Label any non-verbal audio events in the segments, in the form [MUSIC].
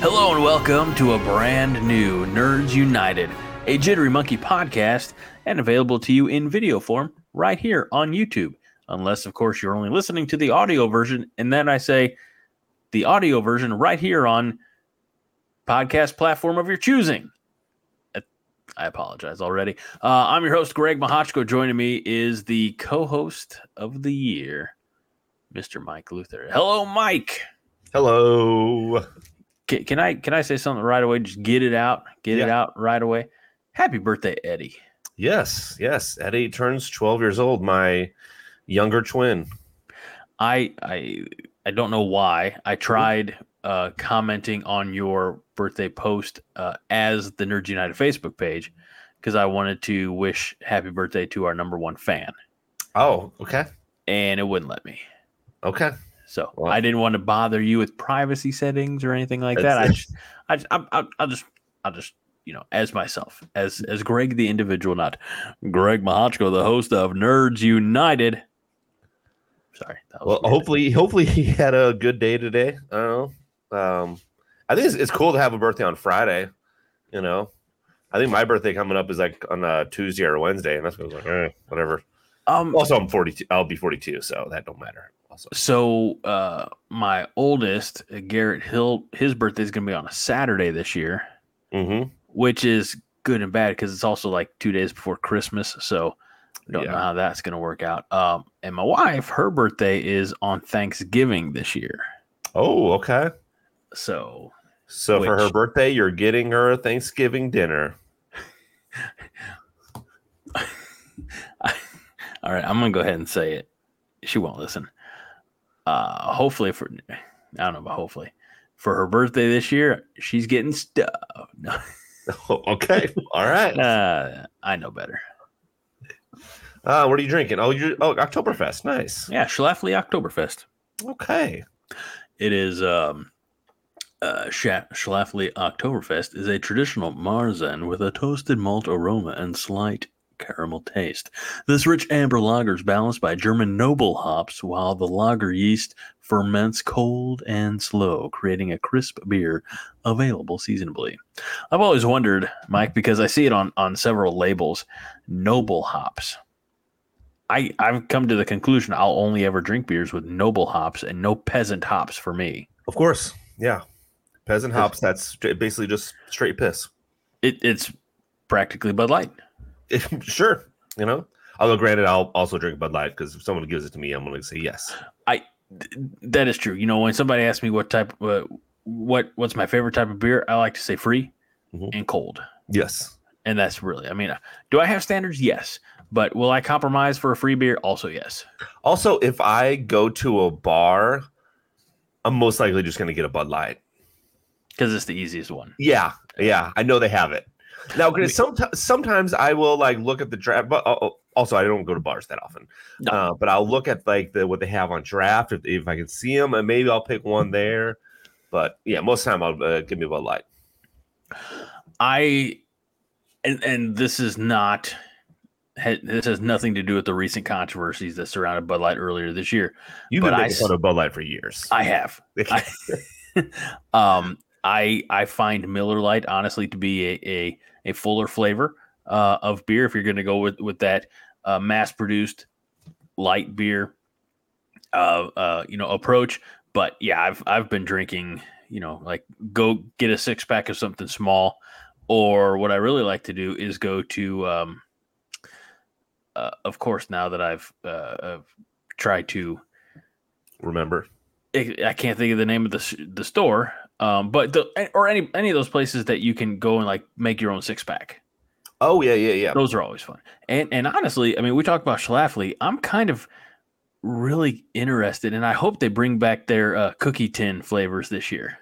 Hello and welcome to a brand new Nerds United, a Jittery Monkey podcast, and available to you in video form right here on YouTube. Unless, of course, you're only listening to the audio version, and then I say the audio version right here on podcast platform of your choosing. Uh, I apologize already. Uh, I'm your host, Greg Mahochko. Joining me is the co-host of the year, Mr. Mike Luther. Hello, Mike. Hello. Can, can I can I say something right away? Just get it out, get it out right away. Happy birthday, Eddie. Yes, yes. Eddie turns 12 years old, my younger twin. I I I don't know why. I tried uh, commenting on your birthday post uh, as the Nerds United Facebook page because I wanted to wish happy birthday to our number one fan, Oh, okay. and it wouldn't let me. Okay. So I didn't want to bother you with privacy settings or anything like that. I just, I, just- I, I, I'll just, I'll just, you know, as myself, as as Greg the individual, not Greg Mahochko, the host of Nerds United. Sorry. That was Well, weird. hopefully, hopefully he had a good day today. I don't know. Um, I think it's, it's cool to have a birthday on Friday. You know, I think my birthday coming up is like on a Tuesday or Wednesday, and that's what I was like, eh, whatever. Um. Also, I'm 42. I'll be 42, so that don't matter. So, uh, my oldest uh, Garrett Hill, his birthday is going to be on a Saturday this year, mm-hmm. which is good and bad because it's also like two days before Christmas. So, don't know how that's going to work out. Um, and my wife, her birthday is on Thanksgiving this year. Oh, okay. So, So for her birthday, you're getting her a Thanksgiving dinner. [LAUGHS] all right, I'm going to go ahead and say it. She won't listen. Uh, hopefully, for I don't know, but hopefully for her birthday this year, she's getting stuff. [LAUGHS] No, [LAUGHS] okay. All right. uh, I know better. Uh, what are you drinking? Oh, you oh Oktoberfest. Nice. Yeah, Schlafly Oktoberfest. Okay. It is um, uh, Schlafly Oktoberfest is a traditional Marzen with a toasted malt aroma and slight caramel taste. This rich amber lager is balanced by German noble hops, while the lager yeast ferments cold and slow, creating a crisp beer available seasonably. I've always wondered, Mike, because I see it on on several labels, noble hops. I, I've come to the conclusion I'll only ever drink beers with noble hops and no peasant hops for me. Of course. Yeah. Peasant hops. That's basically just straight piss. It, it's practically Bud Light. [LAUGHS] sure. You know. Although, granted, I'll also drink Bud Light because if someone gives it to me, I'm going to say yes. Th- That is true. You know, when somebody asks me what type, uh, what what's my favorite type of beer, I like to say free Mhm. and cold, Yes. and that's really. I mean, do I have standards? Yes, but will I compromise for a free beer? Also, yes. Also, if I go to a bar, I'm most likely just going to get a Bud Light. Because it's the easiest one. Yeah. Yeah. I know they have it. Now, because sometimes sometimes I will like look at the draft, but uh, also I don't go to bars that often. No. Uh, but I'll look at like the what they have on draft if, if I can see them, and maybe I'll pick one there. But yeah, most of the time I'll uh, give me a Bud Light. I, and and this is not. This has nothing to do with the recent controversies that surrounded Bud Light earlier this year. You've been making fun of Bud Light for years. I have. I, [LAUGHS] [LAUGHS] um, I I find Miller Lite honestly to be a a, a fuller flavor uh, of beer. If you're going to go with with that uh, mass produced light beer, uh, uh, you know, approach. But yeah, I've I've been drinking. You know, like go get a six pack of something small, or what I really like to do is go to. Um, uh, of course, now that I've uh, I've tried to Remember? I I can't think of the name of the the store, um, but the or any any of those places that you can go and like make your own six pack. Oh yeah, yeah, yeah. Those are always fun. And and honestly, I mean, we talked about Schlafly. I'm kind of really interested, and I hope they bring back their uh, cookie tin flavors this year.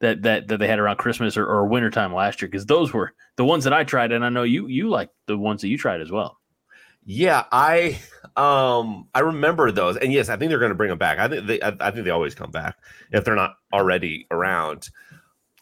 that that that they had around Christmas or, or wintertime last year because those were the ones that I tried, and I know you you like the ones that you tried as well. Yeah, I um I remember those, and yes, I think they're going to bring them back. I think they I, I think they always come back if they're not already around.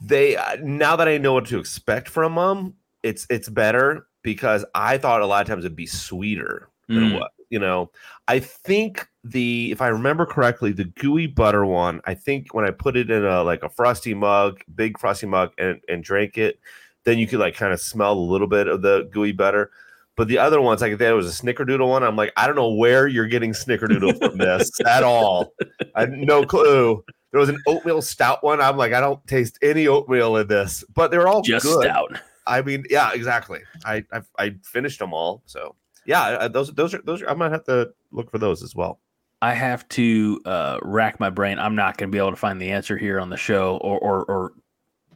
They uh, now that I know what to expect from them, it's it's better because I thought a lot of times it'd be sweeter than Mm. what you know. I think the if I remember correctly, the gooey butter one. I think when I put it in a like a frosty mug, big frosty mug, and and drank it, then you could like kind of smell a little bit of the gooey butter. But the other ones, like if there was a snickerdoodle one. I'm like, I don't know where you're getting snickerdoodle from this [LAUGHS] at all. I had no clue. There was an oatmeal stout one. I'm like, I don't taste any oatmeal in this, but they're all Just good. stout. I mean, yeah, exactly. I I, I finished them all, so yeah, those those are those are. I might have to look for those as well. I have to uh, rack my brain. I'm not going to be able to find the answer here on the show or, or or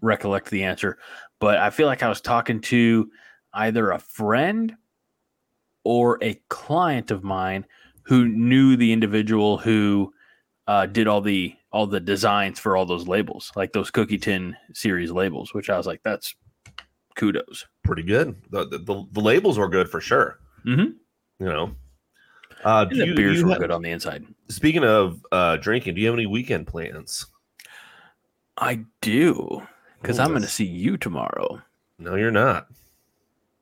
recollect the answer, but I feel like I was talking to either a friend or a client of mine who knew the individual who uh, did all the all the designs for all those labels, like those Cookie Tin series labels. Which I was like, that's kudos. Pretty good. The the, the, labels were good for sure. Mhm. You know. Uh, do And the you- beers you were have- good on the inside. Speaking of uh, drinking, do you have any weekend plans? I do because I'm going to see you tomorrow. No, you're not.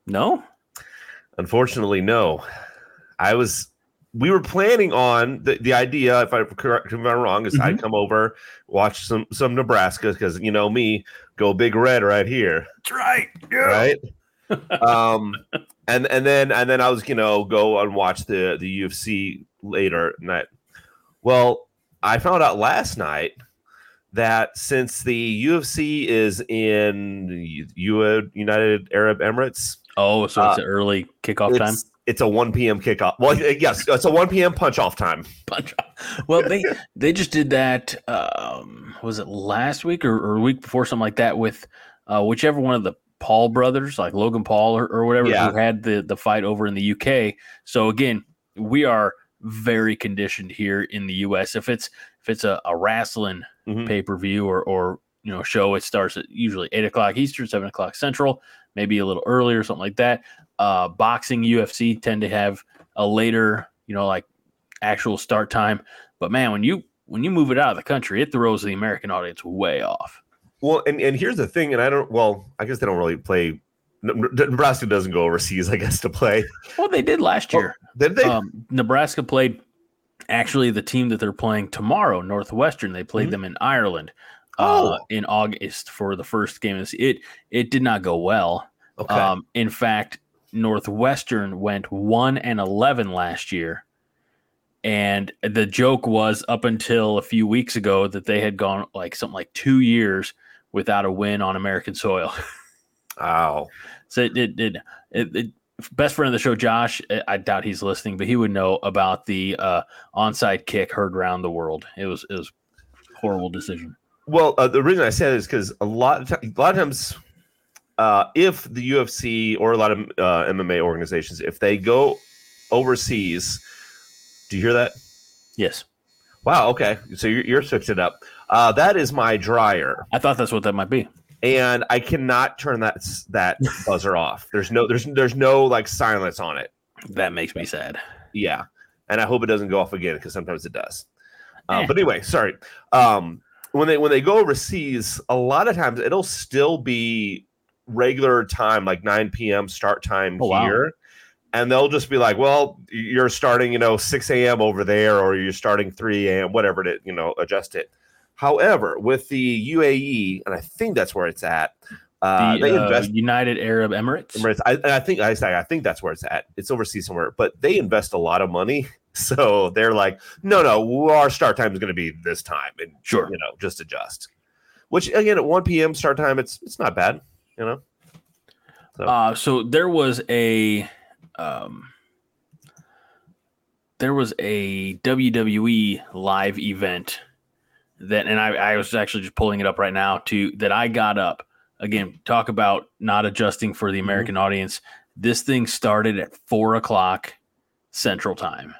No. Unfortunately, no. I was. We were planning on the, the idea. If I correct, if I'm wrong, is I'd come over, watch some some Nebraska because you know me, go big red right here, That's right. right? [LAUGHS] um, and and then and then I was you know go and watch the the UFC later night. Well, I found out last night that since the UFC is in U- United Arab Emirates, Oh, so it's Uh, an early kickoff time. it's, it's a 1 p.m. kickoff. Well, yes, it's a 1 p.m. punch off time. Punch off. Well, they they just did that. Um, was it last week or, or a week before, something like that, with uh, whichever one of the Paul brothers, like Logan Paul or, or whatever, Yeah. who had the the fight over in the UK. So again, we are very conditioned here in the U.S. If it's if it's a, a wrestling Mhm. pay per view or or you know show, it starts at usually eight o'clock Eastern, seven o'clock Central, maybe a little earlier, or something like that. Uh, boxing, UFC tend to have a later, you know, like actual start time. But man, when you when you move it out of the country, it throws the American audience way off. Well, and, and here's the thing, and I don't, well, I guess they don't really play. Nebraska doesn't go overseas, I guess, to play. Well, they did last year. Did they? Um, Nebraska played actually the team that they're playing tomorrow, Northwestern. They played Mhm. them in Ireland Oh. uh, in August for the first game. of the se- It it did not go well. okay. Um, in fact, Northwestern went one and eleven last year, and the joke was up until a few weeks ago that they had gone like something like two years without a win on American soil. [LAUGHS] wow. so it it, it, it, it best friend of the show, Josh. I- I doubt he's listening, but he would know about the uh, onside kick heard around the world. It was it was horrible decision. Well, uh, the reason I said it is because a lot of a lot of times, uh, if the UFC or a lot of uh, MMA organizations, if they go overseas, do you hear that? Yes, Wow. Okay. So you're, you're switched it up. Uh, that is my dryer, I thought that's what that might be. and I cannot turn that that [LAUGHS] buzzer off. There's no there's there's no like silence on it. That makes me sad. Yeah, and I hope it doesn't go off again because sometimes it does. Uh, Eh. But anyway, sorry. Um, when they when they go overseas, a lot of times it'll still be regular time, like 9 p.m. start time Oh, wow. here. And they'll just be like, well, you're starting, you know, 6 a.m. over there, or you're starting 3 a.m., whatever it, you know, adjust it. However, with the UAE, and I think that's where it's at, uh, the they uh, invest United Arab Emirates. Emirates. I, I think I I think that's where it's at. It's overseas somewhere, but they invest a lot of money, [LAUGHS] so they're like, no, no, our start time is going to be this time, and Sure. you know, just adjust. Which again, at one p.m. start time, it's it's not bad, you know. So Uh, so there was a um, there was a WWE live event that, and I, I was actually just pulling it up right now to that I got up again. Talk about not adjusting for the American audience. This thing started at four o'clock Central Time,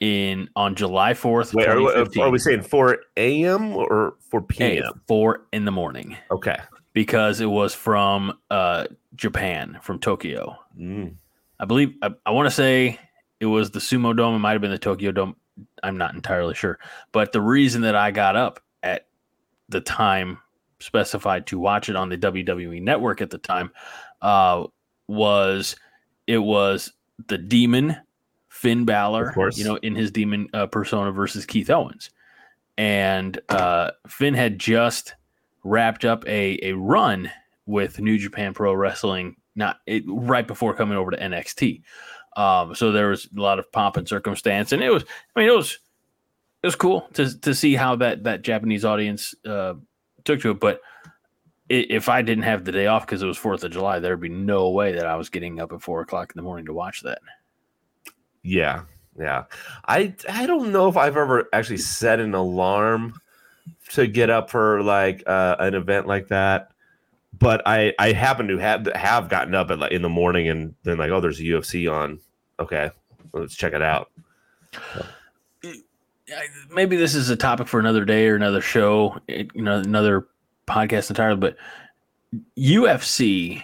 in on July fourth, Wait, are, we- 2015, are we saying 4 a.m. or 4 at p.m.? four in the morning Okay. because it was from uh, Japan, from Tokyo. Mm. I believe I, I want to say it was the Sumo Dome. It might have been the Tokyo Dome. I'm not entirely sure. But the reason that I got up at the time specified to watch it on the WWE network at the time uh, was it was the Demon Finn Balor, you know, in his Demon uh, persona versus Keith Owens, and uh, Finn had just wrapped up a a run with New Japan Pro Wrestling, not it, right before coming over to NXT. Um, so there was a lot of pomp and circumstance, and it was, I mean, it was, it was cool to to see how that that Japanese audience uh, took to it. But if I didn't have the day off because it was Fourth of July, there'd be no way that I was getting up at four o'clock in the morning to watch that. Yeah. Yeah. I I don't know if I've ever actually set an alarm to get up for like uh, an event like that. But I I happen to have have gotten up at like in the morning and then like oh there's a UFC on. Okay. Let's check it out. I- maybe this is a topic for another day or another show, you know, another podcast entirely. But UFC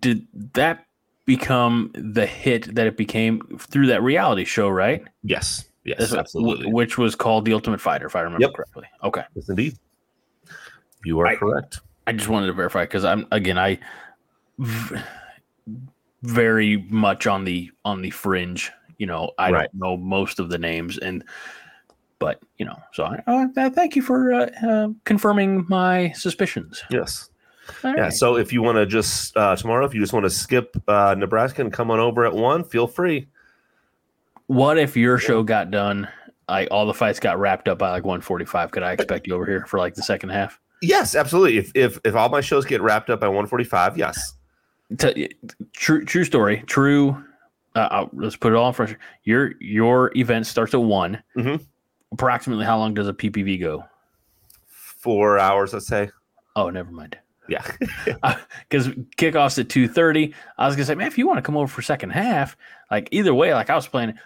did that become the hit that it became through that reality show, right? Yes. Yes, That's uh, absolutely. wh- which was called The Ultimate Fighter, if I remember Yep. correctly. Okay, yes, indeed. You are I- correct. I just wanted to verify because I'm again I v- very much on the on the fringe. You know, I Right. don't know most of the names, and but you know, so I, uh, thank you for uh, uh, confirming my suspicions. Yes. All Yeah. right. So if you want to just uh, tomorrow, if you just want to skip uh, Nebraska and come on over at one, feel free. What if your show got done? I all the fights got wrapped up by like 145. Could I expect you over here for like the second half? Yes, absolutely. If if if all my shows get wrapped up by 145, yes. T- true, true story. True. Uh, let's put it all in front. Your your event starts at one. Mhm. Approximately how long does a PPV go? Four hours, let's say. Oh, never mind. Yeah. [LAUGHS] Because kickoffs at two thirty. I was gonna say, man, if you want to come over for second half, like either way, like I was planning.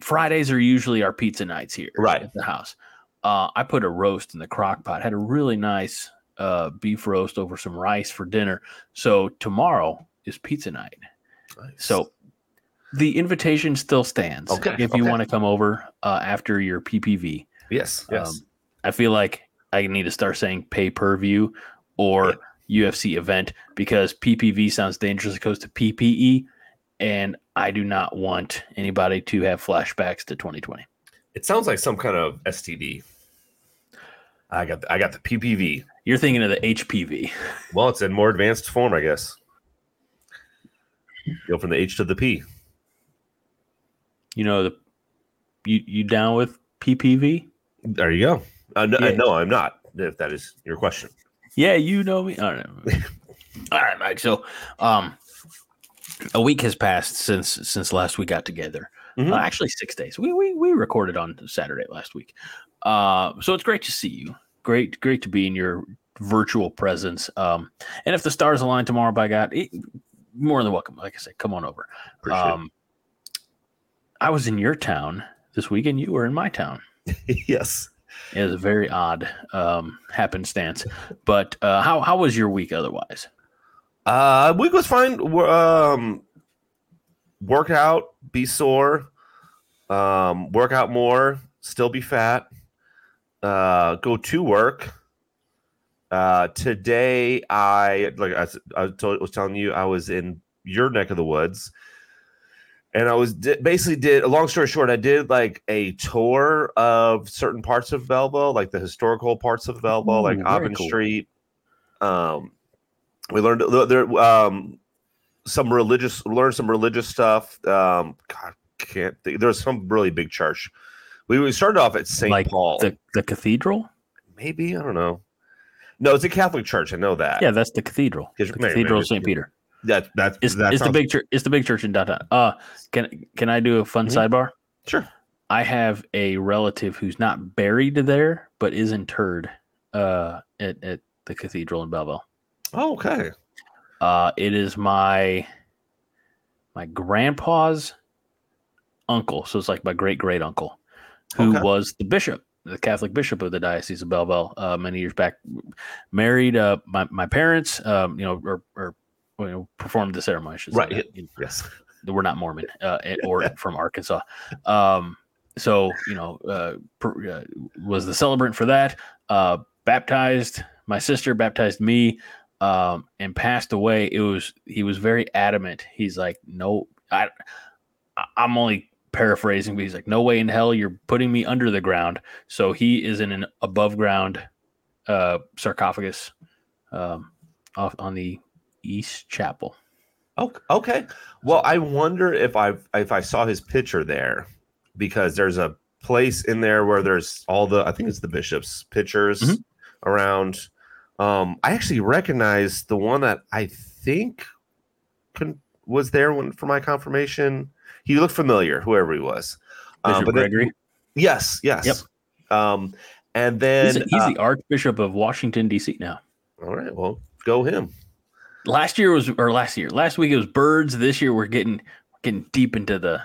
Fridays are usually our pizza nights here, Right. at the house. Uh, I put a roast in the crock pot. Had a really nice uh, beef roast over some rice for dinner. So tomorrow is pizza night. So the invitation still stands. Okay, If you okay. want to come over uh, after your PPV, yes, yes. um, I feel like I need to start saying pay per view or UFC event because PPV sounds dangerous. It goes to PPE, and I do not want anybody to have flashbacks to 2020. it sounds like some kind of STD. I got the, I got the PPV. You're thinking of the HPV. Well, it's in more advanced form, I guess. Go from the H to the P. You know the you you down with PPV? There you go. Uh, no, Yeah. no, I'm not. If that is your question. Yeah, you know me. All right, [LAUGHS] all right, Mike. So, um, a week has passed since since last we got together. Mhm. Uh, actually, six days. We we we recorded on Saturday last week. Uh, so it's great to see you. Great, great to be in your virtual presence. Um, and if the stars align tomorrow, by God, it, more than welcome. Like I said, come on over. Appreciate Um, I was in your town this week, and you were in my town. [LAUGHS] yes. It was a very odd um, happenstance. But uh, how how was your week otherwise? Uh, week was fine. Um, work out, be sore, um, work out more, still be fat. Uh, go to work. Uh, today I like I, I told, was telling you I was in your neck of the woods, and I was di- basically did. A long story short, I did like a tour of certain parts of Belleville, like the historical parts of Belleville, Ooh, like Auburn cool. Street. Um, we learned there um some religious learned some religious stuff um god can't think there's some really big church we, we started off at st Like paul The the cathedral? maybe i don't know no it's a catholic church i know that Yeah, that's the cathedral. The cathedral of St. Peter. That that It's, that it's the big church. It's the big church in downtown. Uh, can can I do a fun Mhm. sidebar? sure I have a relative who's not buried there, but is interred uh, at at the cathedral in Belleville. oh, okay Uh, it is my my grandpa's uncle, so it's like my great great uncle, who Okay. was the bishop, the Catholic bishop of the Diocese of Belleville, uh, many years back. Married uh, my my parents, um, you know, or, or you know, performed the ceremony. I should say Right. that. You know, Yes. we're not Mormon [LAUGHS] uh, and- or from Arkansas. Um, so you know, uh, per, uh, was the celebrant for that. Uh, baptized my sister, baptized me, um, and passed away. It was he was very adamant. He's like, no, I- I'm only paraphrasing, but he's like, no way in hell you're putting me under the ground. So he is in an above ground uh, sarcophagus um, off on the East Chapel. Okay. Okay. Well, I wonder if I if I saw his picture there because there's a place in there where there's all the I think it's the bishop's pictures Mhm. around. Um, I actually recognize the one that I think con- was there when for my confirmation. He looked familiar, whoever he was. Um, Bishop but then- Gregory. yes, yes. Yep. Um, and then He's, he's uh, the Archbishop of Washington D.C. now. all right. Well, go him. Last year was, or last year, last week it was birds. This year we're getting getting deep into the.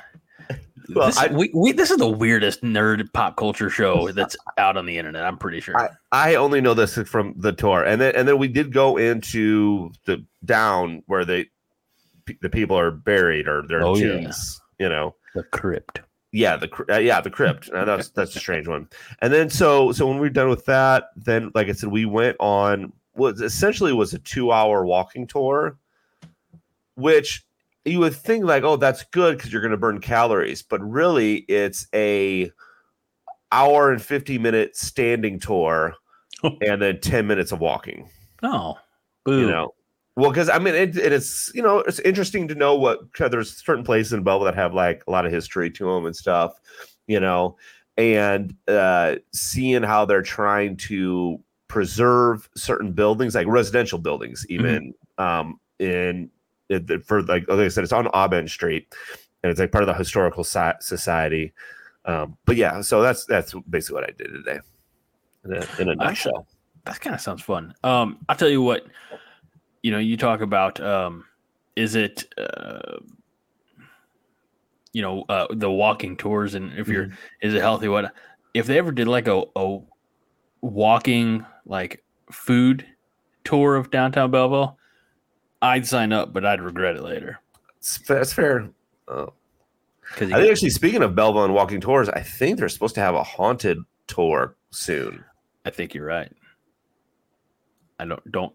[LAUGHS] Well, this, I- we, we, this is the weirdest nerd pop culture show [LAUGHS] that's out on the internet. I'm pretty sure. I, I only know this from the tour, and then and then we did go into the down where they the people are buried or their Oh, yeah. You know, the crypt. yeah, the uh, yeah the crypt. Uh, that's that's a strange one. And then so so when we are done with that, then like I said, we went on what essentially was a two hour walking tour, which you would think like, oh, that's good because you're going to burn calories, but really it's a hour and 50 minute standing tour [LAUGHS] and then 10 minutes of walking. Oh, boo. you know? Well because i mean it, it is you know it's interesting to know what there's certain places in Belleville that have like a lot of history to them and stuff you know? And uh seeing how they're trying to preserve certain buildings like residential buildings even um in it, it- for like like i said it's on Auburn street and it's like part of the historical Soci- society um but yeah so that's that's basically what i did today in a, in a nutshell that kind of sounds fun. Um, I'll tell you what. You know, you talk about um, is it uh, you know uh, the walking tours and if you're is it healthy? What if they ever did like a, a walking like food tour of downtown Belleville? I'd sign up, but I'd regret it later That's fair. Because I think actually, speaking of Belleville and walking tours, I think they're supposed to have a haunted tour soon. I think you're right. I don't don't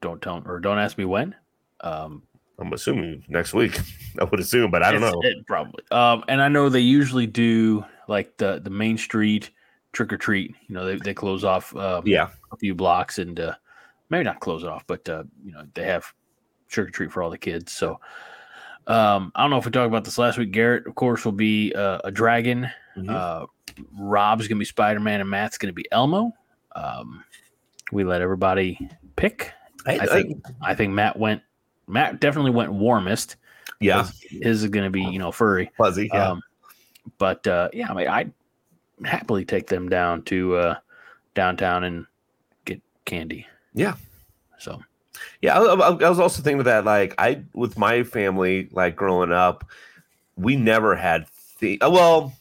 don't tell or don't ask me when. Um, I'm assuming next week. [LAUGHS] I would assume, but I don't know. it probably. Um, and I know they usually do like the the main street trick or treat. You know, they they close off um, Yeah, a few blocks and uh, maybe not close it off, but uh, you know they have trick or treat for all the kids. So um, I don't know if we talked about this last week. Garrett, of course, will be uh, a dragon. Mhm. Uh, Rob's gonna be Spider Man, and Matt's gonna be Elmo. Um, we let everybody pick. I think I think Matt went. Matt definitely went warmest. yeah, His is going to be, you know, furry. fuzzy. Yeah, Um, but uh, yeah, I mean, I'd happily take them down to uh, downtown and get candy. Yeah. So yeah. I, I- I was also thinking that, like, I with my family, like growing up, we never had the. uh, Well,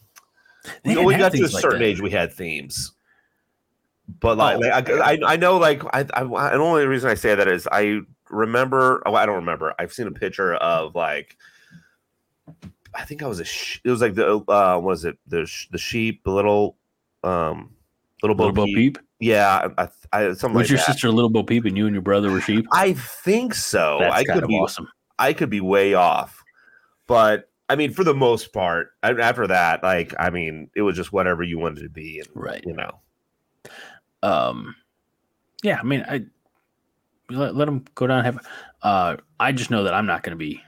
They we, we got to a things like certain age, we had themes. But like, Oh, like, I, I, I know, like, I, I, the only reason I say that is I remember. Oh, I don't remember. I've seen a picture of like, I think I was a. Sh- it was like the uh, what was it? The sh- the sheep, the little, um, little Bo Little Bo Peep. Peep. Yeah, I, I, something Was like your that. sister Little Bo Peep and you and your brother were sheep? I think so. That's I could be. awesome. I could be way off, but I mean, for the most part, I, after that, like, I mean, it was just whatever you wanted to be, and Right. you know. Um, yeah, I mean, I let, let them go down and have. Uh, I just know that I'm not going to be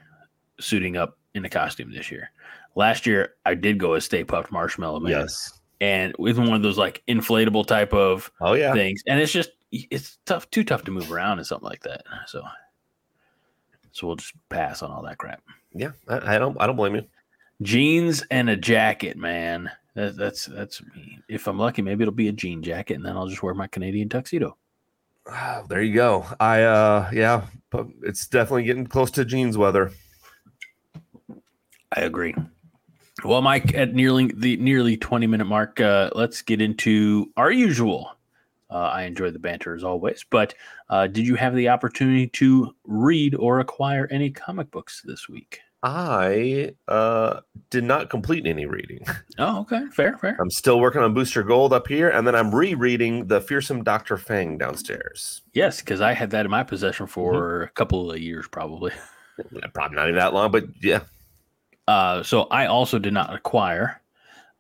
suiting up in a costume this year. Last year, I did go as Stay Puft Marshmallow Man, Yes. and with one of those like inflatable type of Oh yeah. things, and it's just it's tough, too tough to move around and something like that. So, so we'll just pass on all that crap. Yeah. I, I don't. I don't blame you. Jeans and a jacket, man. That, that's that's me. If I'm lucky, maybe it'll be a jean jacket, and then I'll just wear my Canadian tuxedo. [SIGHS] There you go. I uh yeah, but it's definitely getting close to jeans weather. I agree. Well, Mike, at nearly the nearly 20 minute mark, uh, let's get into our usual. Uh, I enjoy the banter as always, but uh, did you have the opportunity to read or acquire any comic books this week? I uh, did not complete any reading. [LAUGHS] Oh, okay, fair, fair. I'm still working on Booster Gold up here, and then I'm rereading the Fearsome Doctor Fang downstairs. Yes, because I had that in my possession for a couple of years, probably. [LAUGHS] Probably not even that long, but yeah. Uh, so I also did not acquire,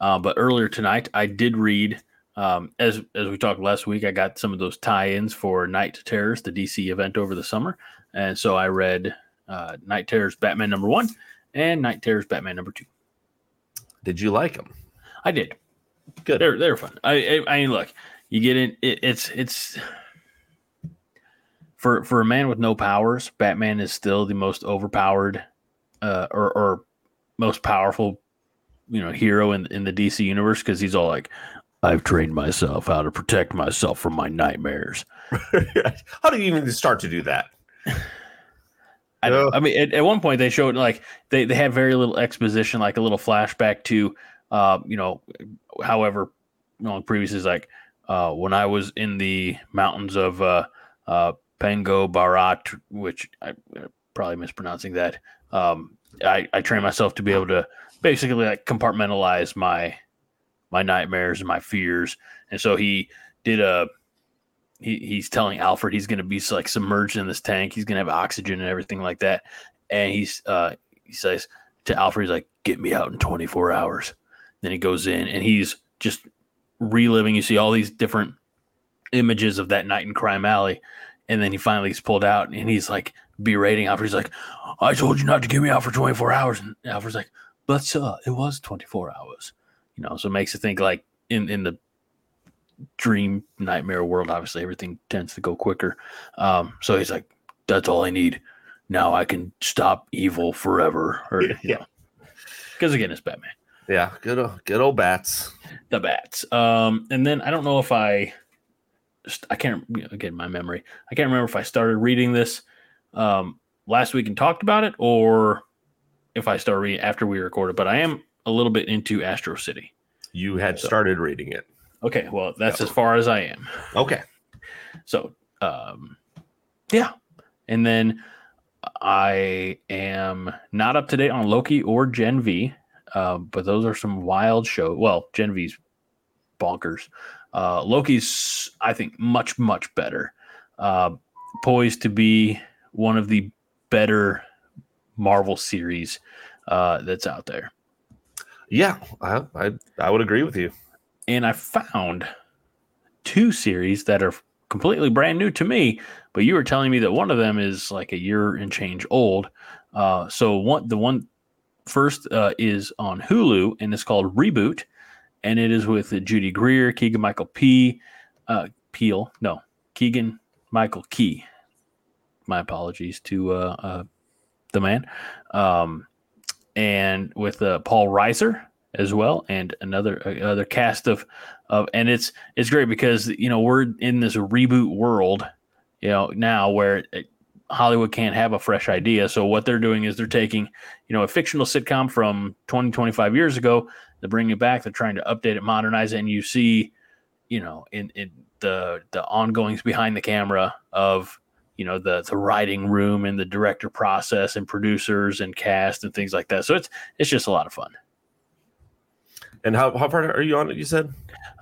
uh, but earlier tonight I did read. Um, as as we talked last week, I got some of those tie-ins for Night Terrors, the DC event over the summer, and so I read uh, Night Terrors Batman number one and Night Terrors Batman number two. Did you like them? I did. Good. They're they're fun. I I, I mean, look, you get in. It, it's it's for for a man with no powers. Batman is still the most overpowered, uh, or or most powerful, you know, hero in in the DC universe because he's all like, I've trained myself how to protect myself from my nightmares. [LAUGHS] How do you even start to do that? I, Yeah. I mean, at, at one point they showed like they, they had very little exposition, like a little flashback to, uh, you know, however long previous is like uh, when I was in the mountains of uh, uh, Pengo Barat, which I I'm probably mispronouncing that. Um, I, I trained myself to be able to basically like compartmentalize my my nightmares and my fears, and so he did a he, he's telling Alfred he's going to be like submerged in this tank. He's going to have oxygen and everything like that. And he's uh, he says to Alfred, he's like, "Get me out in 24 hours." Then he goes in and he's just reliving. You see all these different images of that night in Crime Alley, and then he finally gets pulled out and he's like berating Alfred. He's like, "I told you not to get me out for 24 hours." And Alfred's like, "But uh, it was 24 hours." You know, so it makes you think like in in the dream nightmare world obviously everything tends to go quicker um so he's like that's all i need now i can stop evil forever or Yeah. because again it's batman Yeah, good old, good old bats. the bats um and then i don't know if i i can't you know, again my memory i can't remember if i started reading this um last week and talked about it or if i start reading after we recorded but i am a little bit into astro city You had So- started reading it. okay well that's Yeah. as far as i am Okay. So, um, yeah. And then I am not up to date on Loki or Gen V, uh, but those are some wild show. Well, Gen V's bonkers. Uh, Loki's, I think, much, much better. Uh, poised to be one of the better Marvel series uh, that's out there. Yeah, I, I I would agree with you. and I found two series that are completely brand new to me. But you were telling me that one of them is like a year and change old. Uh, so one, the one first uh, is on Hulu, and it's called Reboot, and it is with Judy Greer, Keegan Michael P. Uh, Peele, no, Keegan Michael Key. My apologies to uh, uh, the man, um, and with uh, Paul Reiser as well, and another another cast of of, and it's it's great because you know we're in this reboot world, you know now where it, Hollywood can't have a fresh idea. So what they're doing is they're taking you know a fictional sitcom from 20 25 years ago, they're bringing it back, they're trying to update it, modernize it, and you see, you know, in in the the ongoings behind the camera of you know the the writing room and the director process and producers and cast and things like that. So it's it's just a lot of fun. And how how far are you on it? You said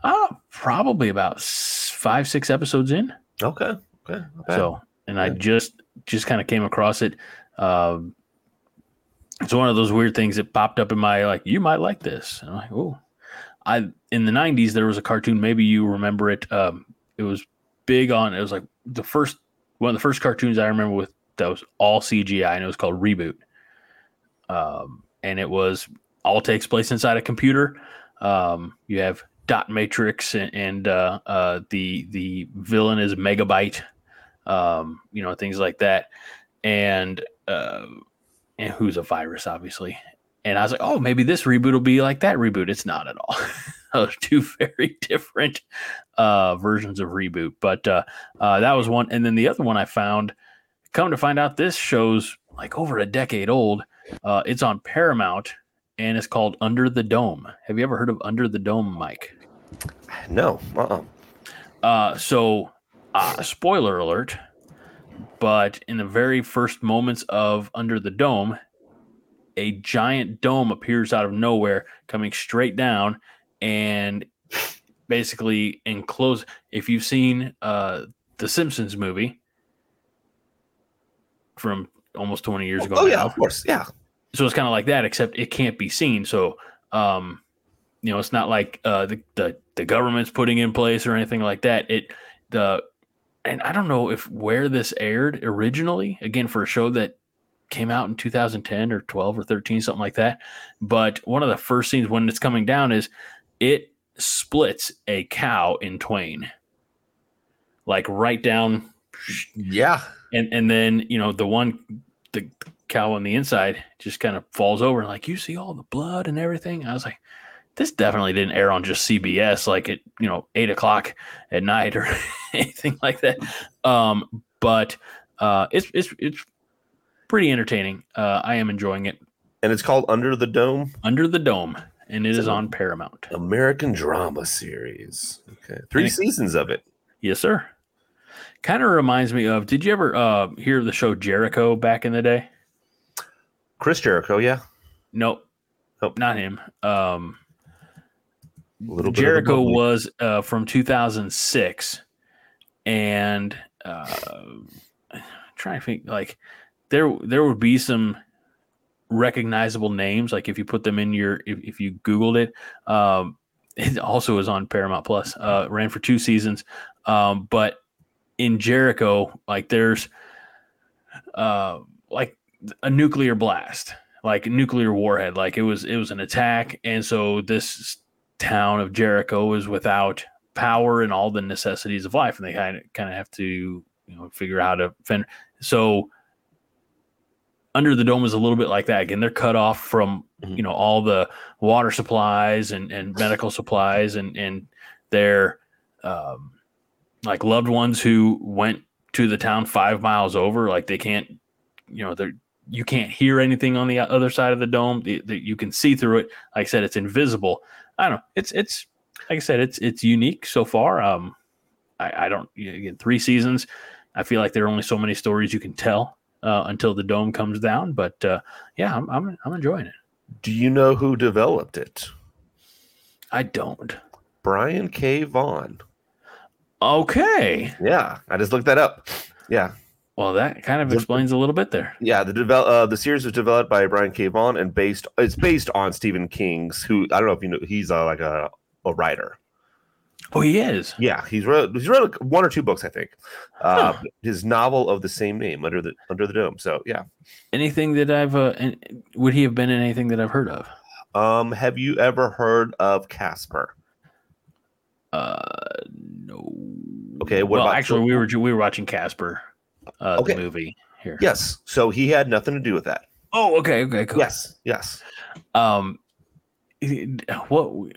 Uh, probably about five, six episodes in. okay. Okay. bad. So, and I just just kind of came across it. Um, it's one of those weird things that popped up in my like. You might like this. And I'm like, oh, I in the '90s there was a cartoon. Maybe you remember it. Um, it was big on. It was like the first one of the first cartoons I remember with that was all CGI, and it was called Reboot. Um, and it was all takes place inside a computer. Um, you have dot matrix and, and uh, uh, the the villain is megabyte um, you know, things like that. And uh, and who's a virus, obviously. And I was like, oh, maybe this reboot will be like that reboot. It's not at all. [LAUGHS] [LAUGHS] Those two very different uh, versions of reboot. But uh, uh, that was one. And then the other one I found, come to find out, this show's like over a decade old. Uh, it's on Paramount, and it's called Under the Dome. Have you ever heard of Under the Dome, Mike? No. Uh-uh. Uh, so, uh, spoiler alert, but in the very first moments of Under the Dome, a giant dome appears out of nowhere, coming straight down, and basically enclose. If you've seen uh, the Simpsons movie from almost 20 years ago, Oh yeah, of course. Yeah. so it's kind of like that, except it can't be seen. So, um, you know, it's not like uh, the, the the government's putting in place or anything like that. It the and I don't know if where this aired originally. Again, for a show that came out in 2010 or 12 or 13, something like that. But one of the first scenes when it's coming down is it splits a cow in twain, like right down Yeah. and and then you know the one the cow on the inside just kind of falls over and like you see all the blood and everything? I was like this definitely didn't air on just cbs like at you know eight o'clock at night or [LAUGHS] anything like that. Um but uh it's it's it's pretty entertaining. Uh i am enjoying it. And it's called Under the Dome? Under the dome and it is So- on paramount American Drama Series. Okay. Three seasons of it. yes sir kind of reminds me of did you ever uh hear the show jericho back in the day Chris Jericho, yeah. nope Nope. not him um A little bit of a Jericho was uh, from 2006, and uh, [SIGHS] trying to think like there there would be some recognizable names like if you put them in your if, if you googled it um [LAUGHS] it also was on paramount plus uh ran for two seasons. Um but in jericho like there's uh like a nuclear blast like a nuclear warhead like it was it was an attack. And so this town of jericho was without power and all the necessities of life and they kind of kind of have to you know figure out how to fend. So under the dome is a little bit like that. Again they're cut off from Mhm. you know all the water supplies and and medical supplies and and their um like loved ones who went to the town five miles over like they can't you know they're you can't hear anything on the other side of the dome. The, you can see through it. Like i said it's invisible. I don't know. It's it's like i said it's it's unique so far. Um i i don't again three seasons i feel like there are only so many stories you can tell uh, until the dome comes down but uh yeah i'm i'm, I'm enjoying it Do you know who developed it? i don't Brian K. Vaughan. okay Yeah, I just looked that up. Yeah, well that kind of explains a little bit there yeah. The develop uh, the series was developed by Brian K. Vaughan and based. It's based on Stephen King's. Who I don't know if you know. He's uh, like a a writer. Oh he is Yeah, he's wrote he's wrote like one or two books, I think. Uh, His novel of the same name, Under the Under the Dome. So yeah. anything that i've uh would he have been in anything that i've heard of Um, have you ever heard of Casper? Uh, no. Okay, what well, about actually, we were we were watching Casper, uh, Okay. the movie here. Yes. So he had nothing to do with that. Oh, okay, okay, cool. Yes. Yes. Um, what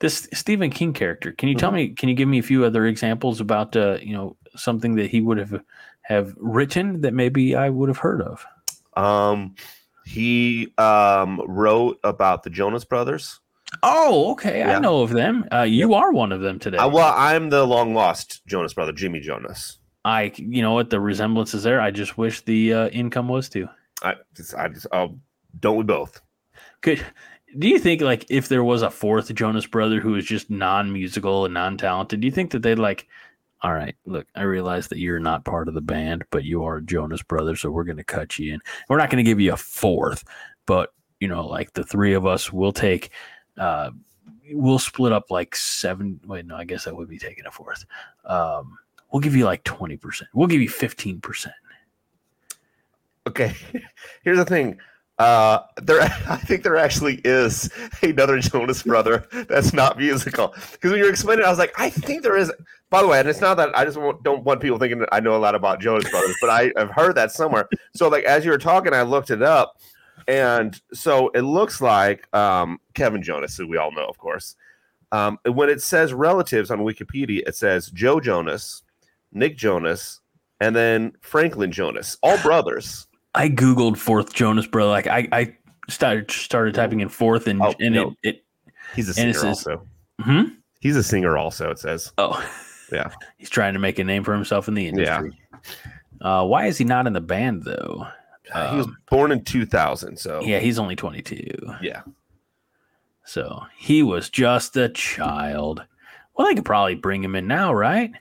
this Stephen King character? Can you tell Mm-hmm. me? Can you give me a few other examples about uh, you know, something that he would have have written that maybe I would have heard of? Um, he um wrote about the Jonas Brothers. Oh, okay, Yeah. I know of them. Uh, you are one of them today. Uh, well, I'm the long lost Jonas brother, Jimmy Jonas. I, you know what, the resemblance is there. I just wish the uh, income was too. I just, I just, oh, don't we both? Could do you think like if there was a fourth Jonas brother who was just non-musical and non-talented, do you think that they'd like, all right, look, I realize that you're not part of the band, but you are Jonas brother, so we're going to cut you in. We're not going to give you a fourth, but you know, like the three of us will take, uh, we'll split up like seven. Wait, no, I guess that would be taking a fourth. Um, we'll give you like twenty percent. We'll give you fifteen percent. Okay, [LAUGHS] here's the thing. Uh, there, [LAUGHS] I think there actually is another Jonas brother that's not musical. Because when you're explaining, it, I was like, I think there is. By the way, and it's not that I just don't want people thinking that I know a lot about Jonas Brothers, but I have heard that somewhere. So, like as you were talking, I looked it up, and so it looks like um, Kevin Jonas, who we all know, of course. Um, when it says relatives on Wikipedia, it says Joe Jonas, Nick Jonas, and then Franklin Jonas, all brothers. I googled fourth Jonas brother. Like I, I started started typing in fourth, and Oh, and no. it, it He's a singer says- also. hmm? He's a singer also. It says. oh Yeah. [LAUGHS] he's trying to make a name for himself in the industry. Uh, why is he not in the band though? he was Um, born in 2000. So Yeah, he's only 22. yeah. So he was just a child. Well, they could probably bring him in now, right?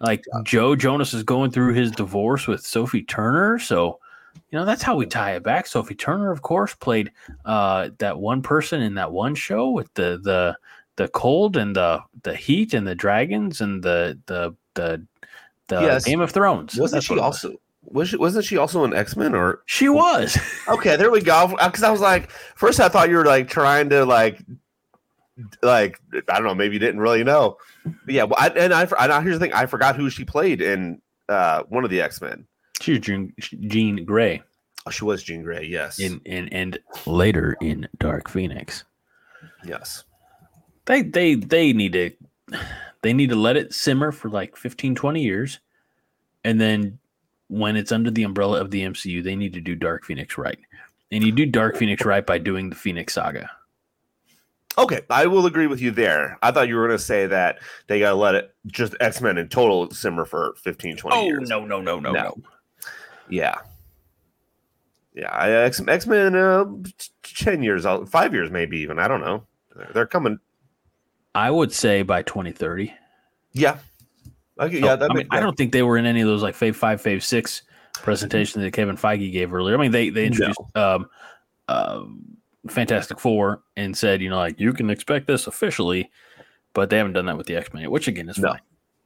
Like Joe Jonas is going through his divorce with Sophie Turner. So, you know, that's how we tie it back. Sophie Turner, of course, played uh, that one person in that one show with the the the cold and the the heat and the dragons and the the the the Yes. Game of Thrones. Wasn't That's she was. also? Was she, wasn't she also an X Men or? She was. [LAUGHS] Okay, there we go. Because I was like, first I thought you were like trying to like, like I don't know, maybe you didn't really know. But yeah, well, I, and I, and I here's the thing, I forgot who she played in uh one of the X Men. She was Jean, Jean Grey Oh, she was Jean Grey. Yes. in, in and later in Dark Phoenix. yes. they they they need to they need to let it simmer for like 15 20 years and then when it's under the umbrella of the MCU they need to do Dark Phoenix right and you do Dark Phoenix right by doing the Phoenix Saga Okay, I will agree with you there. I thought you were going to say that they got to let it just X Men in total simmer for 15, 20 years. no no no no No. Yeah. Yeah, I- X X Men, uh, ten years, out, five years, maybe even. I don't know. They're- coming. I would say by 2030 Yeah, okay, So, yeah. That I mean I don't think they were in any of those like Phase 5 Phase 6 presentations that Kevin Feige gave earlier I mean they they introduced um uh, Fantastic Four and said you know like you can expect this officially but they haven't done that with the X-Men which again is No. fine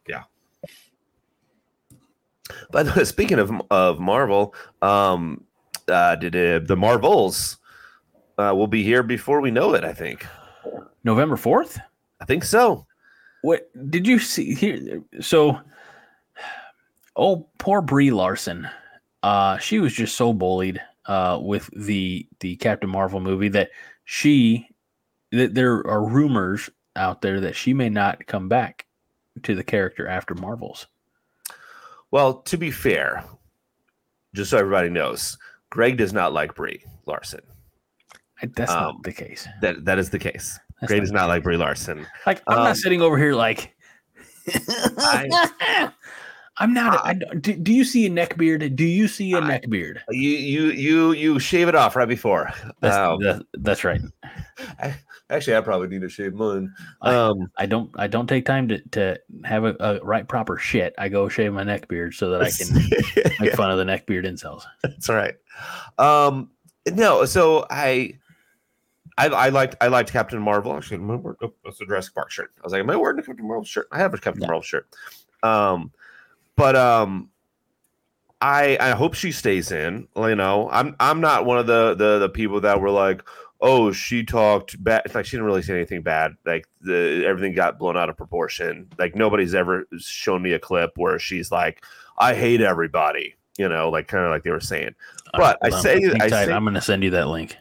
By the way, speaking of of Marvel, um, uh, did uh, the Marvels uh, will be here before we know it? I think. November 4th I think so. What did you see here? So, oh, poor Brie Larson. Uh, she was just so bullied uh, with the the Captain Marvel movie that she that there are rumors out there that she may not come back to the character after Marvels. Well, to be fair, just so everybody knows, Greg does not like Brie Larson. I, that's Um, not the case. That that is the case. That's Greg not does not like Brie Larson. Like I'm um, not sitting over here like. I- [LAUGHS] I'm not. I, don't- do, do you see a neck beard? Do you see a I- neck beard? You you you you shave it off right before. That's, Um, that- that's right. Actually, I probably need to shave mine. I- Um, I don't I don't take time to, to have a, a right proper shit. I go shave my neck beard so that I can [LAUGHS] make fun of the neck beard incels. That's all right. Um, no, so I, I, I liked I liked Captain Marvel. Actually, am I wearing- oh, that's a Jurassic Park shirt. I was like, am I wearing a Captain Marvel shirt? I have a Captain Yeah. Marvel shirt. Um, but um, I I hope she stays in. You know, I'm I'm not one of the the the people that were like, oh, she talked bad. It's like she didn't really say anything bad. Like the everything got blown out of proportion. Like nobody's ever shown me a clip where she's like, I hate everybody. You know, like kind of like they were saying. But I say- I say, I'm going to send you that link.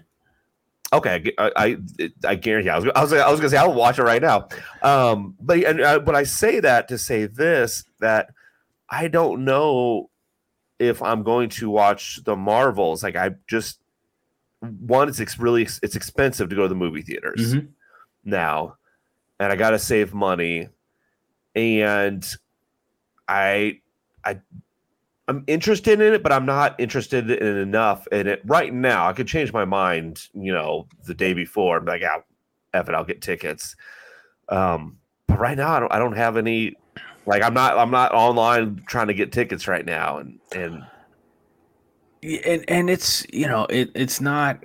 Okay, I I, I guarantee. I was I was I was gonna say I'll watch it right now. Um, but and uh, but I say that to say this that I don't know if I'm going to watch the Marvels. Like I just one, it's ex- really it's expensive to go to the movie theaters Mhm. now, and I got to save money, and I I I'm interested in it, but I'm not interested in it enough in it right now. I could change my mind, you know, the day before. I'm like, ah, F it, I'll get tickets. Um, but right now, I don't, I don't have any. Like, I'm not, I'm not online trying to get tickets right now, and and Yeah, And and it's you know it it's not.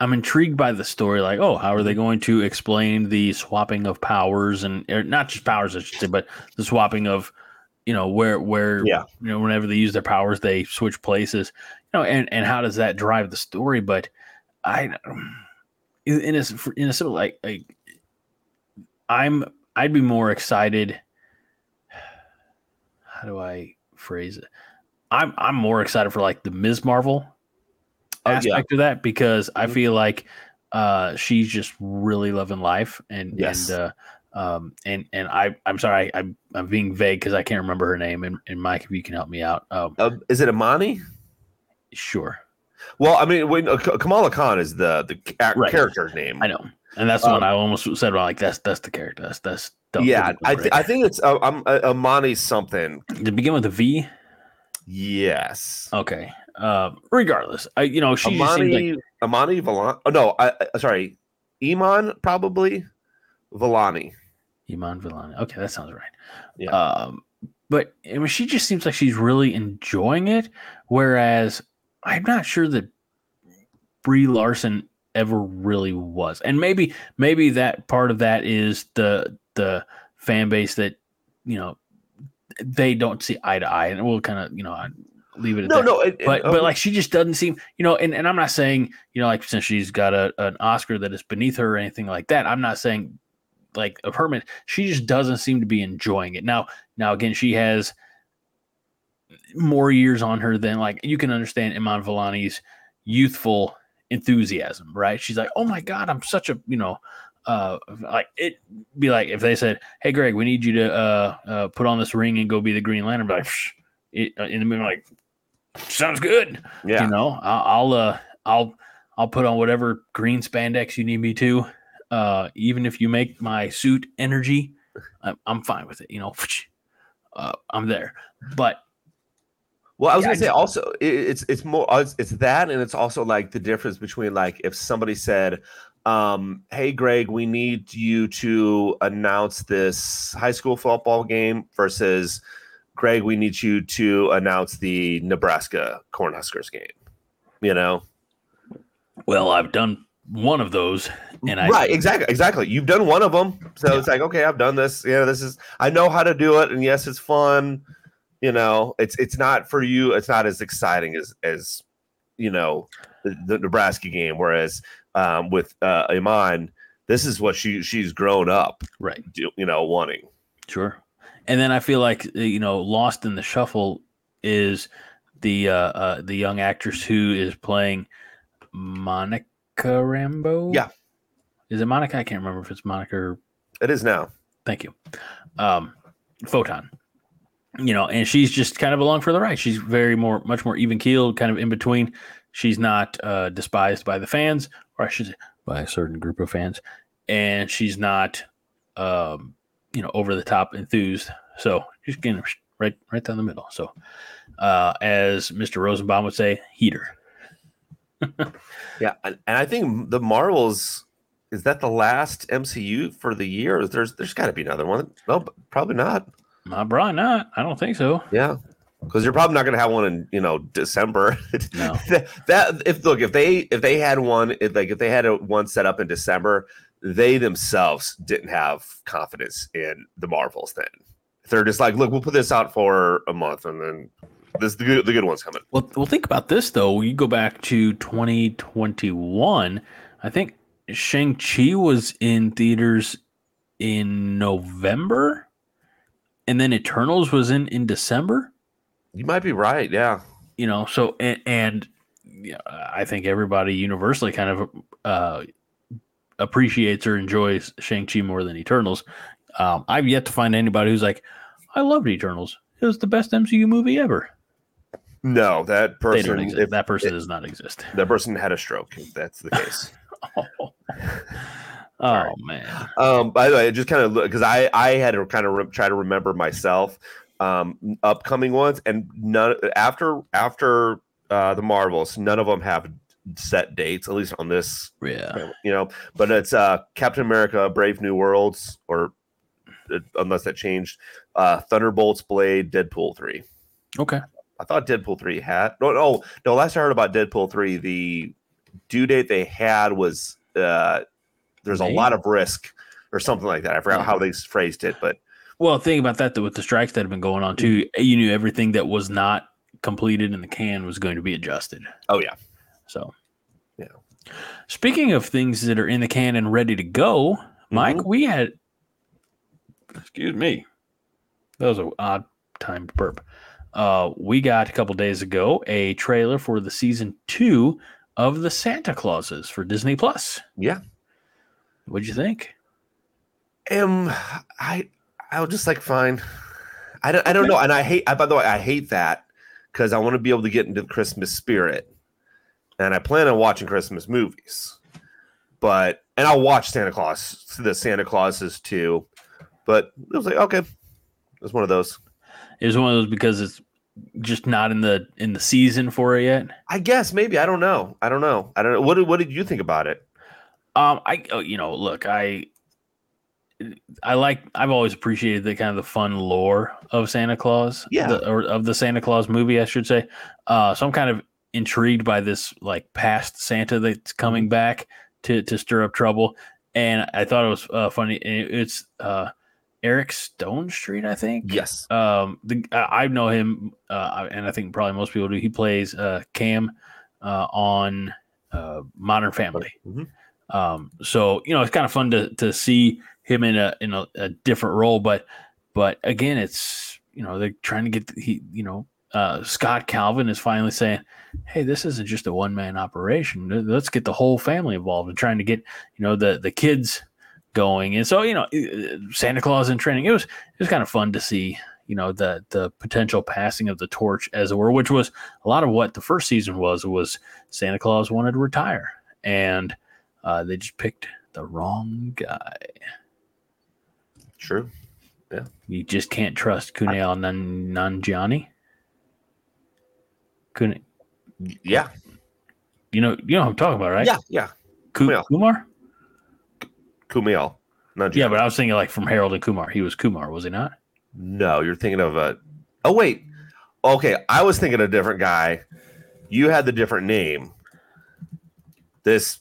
I'm intrigued by the story. Like, oh, how are they going to explain the swapping of powers and or not just powers, I should say, but the swapping of, you know, where where Yeah. you know whenever they use their powers, they switch places. You know, and and how does that drive the story? But I, in a in a simple like like, I'm I'd be more excited. How do I phrase it? I'm I'm more excited for like the Ms. Marvel Oh, yeah. aspect of that because I Mhm. feel like uh she's just really loving life and Yes. and uh um and and I I'm sorry I, I'm I'm being vague because I can't remember her name and, and Mike if you can help me out um uh, is it Amani? sure Well, I mean, when uh, Kamala Khan is the the Right. character name. I know, and that's the one Um, I almost said. Well, like that's that's the character. That's that's dumb. Yeah, I, th- I think it's uh, um, uh, Amani something. To begin with a V? Yes, Okay. Uh, regardless, I you know she just seems like Amani Amani Oh no, I, I sorry, Iman probably Villani. Iman Vellani. Okay, that sounds right. Yeah. Um, but I mean, she just seems like she's really enjoying it, whereas I'm not sure that Brie Larson ever really was. And maybe maybe that part of that is the the fan base that you know they don't see eye to eye, and we'll kind of you know leave it at No, that. no, it, it- but um, but like she just doesn't seem you know and, and i'm not saying you know like since she's got a, an oscar that is beneath her or anything like that i'm not saying like of her she just doesn't seem to be enjoying it. Now now again she has more years on her than like you can understand iman vellani's youthful enthusiasm right? She's like oh my god i'm such a you know uh like it be like if they said hey greg we need you to uh, uh put on this ring and go be the green lantern like it, uh, in the middle like sounds good. Yeah, you know I'll, I'll uh i'll i'll put on whatever green spandex you need me to uh even if you make my suit energy i'm, I'm fine with it you know [LAUGHS] uh, i'm there. But Well, I was Yeah, gonna say also it, it's it's more it's, it's that and it's also like the difference between like if somebody said, um, "Hey, Greg, we need you to announce this high school football game," versus, "Greg, we need you to announce the Nebraska Cornhuskers game." You know, well i've done one of those and i right? Exactly, exactly. You've done one of them, so Yeah. it's like, okay, I've done this. Yeah, this is I know how to do it, and yes, it's fun. You know, it's it's not for you. It's not as exciting as as you know the, the Nebraska game. Whereas um, with uh, Iman, this is what she she's grown up, right do, you know, wanting. Sure. And then I feel like uh, you know, lost in the shuffle is the uh, uh the young actress who is playing Monica Rambeau. Yeah. Is it Monica? I can't remember if it's Monica or It is now. thank you. Um Photon. You know, and she's just kind of along for the ride. She's very more much more even keeled, kind of in between. She's not uh despised by the fans, or I should say by a certain group of fans, and she's not um you know over the top enthused. So she's getting right right down the middle. So uh as Mr. Rosenbaum would say, heater. [LAUGHS] Yeah, and, and I think the Marvels is that the last MCU for the year. There's there's got to be another one. No, probably not. Uh, probably not. I don't think so. Yeah, because you're probably not going to have one in you know December. [LAUGHS] No. that, that- if look if they if they had one if, like if they had a, one set up in December, they themselves didn't have confidence in the Marvels. Then they're just like, look, we'll put this out for a month, and then this the good, the good ones coming. Well, well, think about this though. You go back to 2021. I think Shang Chi was in theaters in November, and then Eternals was in in December. You might be right. Yeah, You know, so and, and yeah, I think everybody universally kind of uh, appreciates or enjoys Shang Chi more than Eternals. Um, I've yet to find anybody who's like, I loved Eternals. It was the best MCU movie ever. no, that person. If, that person does not exist. that person had a stroke. If that's the case. [LAUGHS] Oh, Sorry. man. Um, by the way, just kind of because I I had to kind of re- try to remember myself um upcoming ones and none after after uh the Marvels, none of them have set dates at least on this Yeah. you know but it's uh captain america brave new worlds or uh, unless that changed uh thunderbolts blade deadpool 3 Okay. i thought deadpool 3 had no no no last i heard about deadpool 3 the due date they had was uh there's a lot of risk or something like that i forgot Yeah. how they phrased it but Well, think about that though, with the strikes that have been going on too. You knew everything that was not completed in the can was going to be adjusted. oh yeah So, Yeah. Speaking of things that are in the can and ready to go, Mike, Mhm. we had. Excuse me. That was an odd time to burp. Uh, we got a couple days ago a trailer for the season two of the Santa Clauses for Disney Plus. yeah What'd you think? um i i was just like fine i don't i don't know and i hate I, by the way i hate that because i want to be able to get into the christmas spirit and I plan on watching Christmas movies. But and I'll watch Santa Claus, the Santa Clauses too. But it was like okay, it's one of those. It was one of those because it's just not in the in the season for it yet. I guess maybe I don't know. I don't know. I don't know. What did what did you think about it? Um, I oh, you know, look, I I like I've always appreciated the kind of the fun lore of Santa Claus, Yeah. the, or of the Santa Claus movie, I should say. Uh, so I'm kind of intrigued by this like past Santa that's coming back to to stir up trouble, and I thought it was uh, funny. and It's uh, Eric Stonestreet, I think. Yes. Um, the I know him, uh, and I think probably most people do. He plays uh, Cam uh, on uh, Modern Family. Mhm. Um, so you know it's kind of fun to to see him in a in a, a different role, but but again, it's you know they're trying to get he you know uh, Scott Calvin is finally saying, hey, this isn't just a one man operation. Let's get the whole family involved and trying to get you know the the kids going. And so you know Santa Claus in training. It was it was kind of fun to see you know the the potential passing of the torch as it were, which was a lot of what the first season was was Santa Claus wanted to retire and uh, they just picked the wrong guy. True. Yeah. You just can't trust Kunail Nan- Nanjiani. Kun- Yeah. you know, you know what I'm talking about, right? Yeah. Yeah. Ku- Kumail. Kumar. Kumail. Not Yeah, but I was thinking like from Harold and Kumar. He was Kumar, was he not? No, you're thinking of a. Oh wait, okay. I was thinking a different guy. You had the different name. This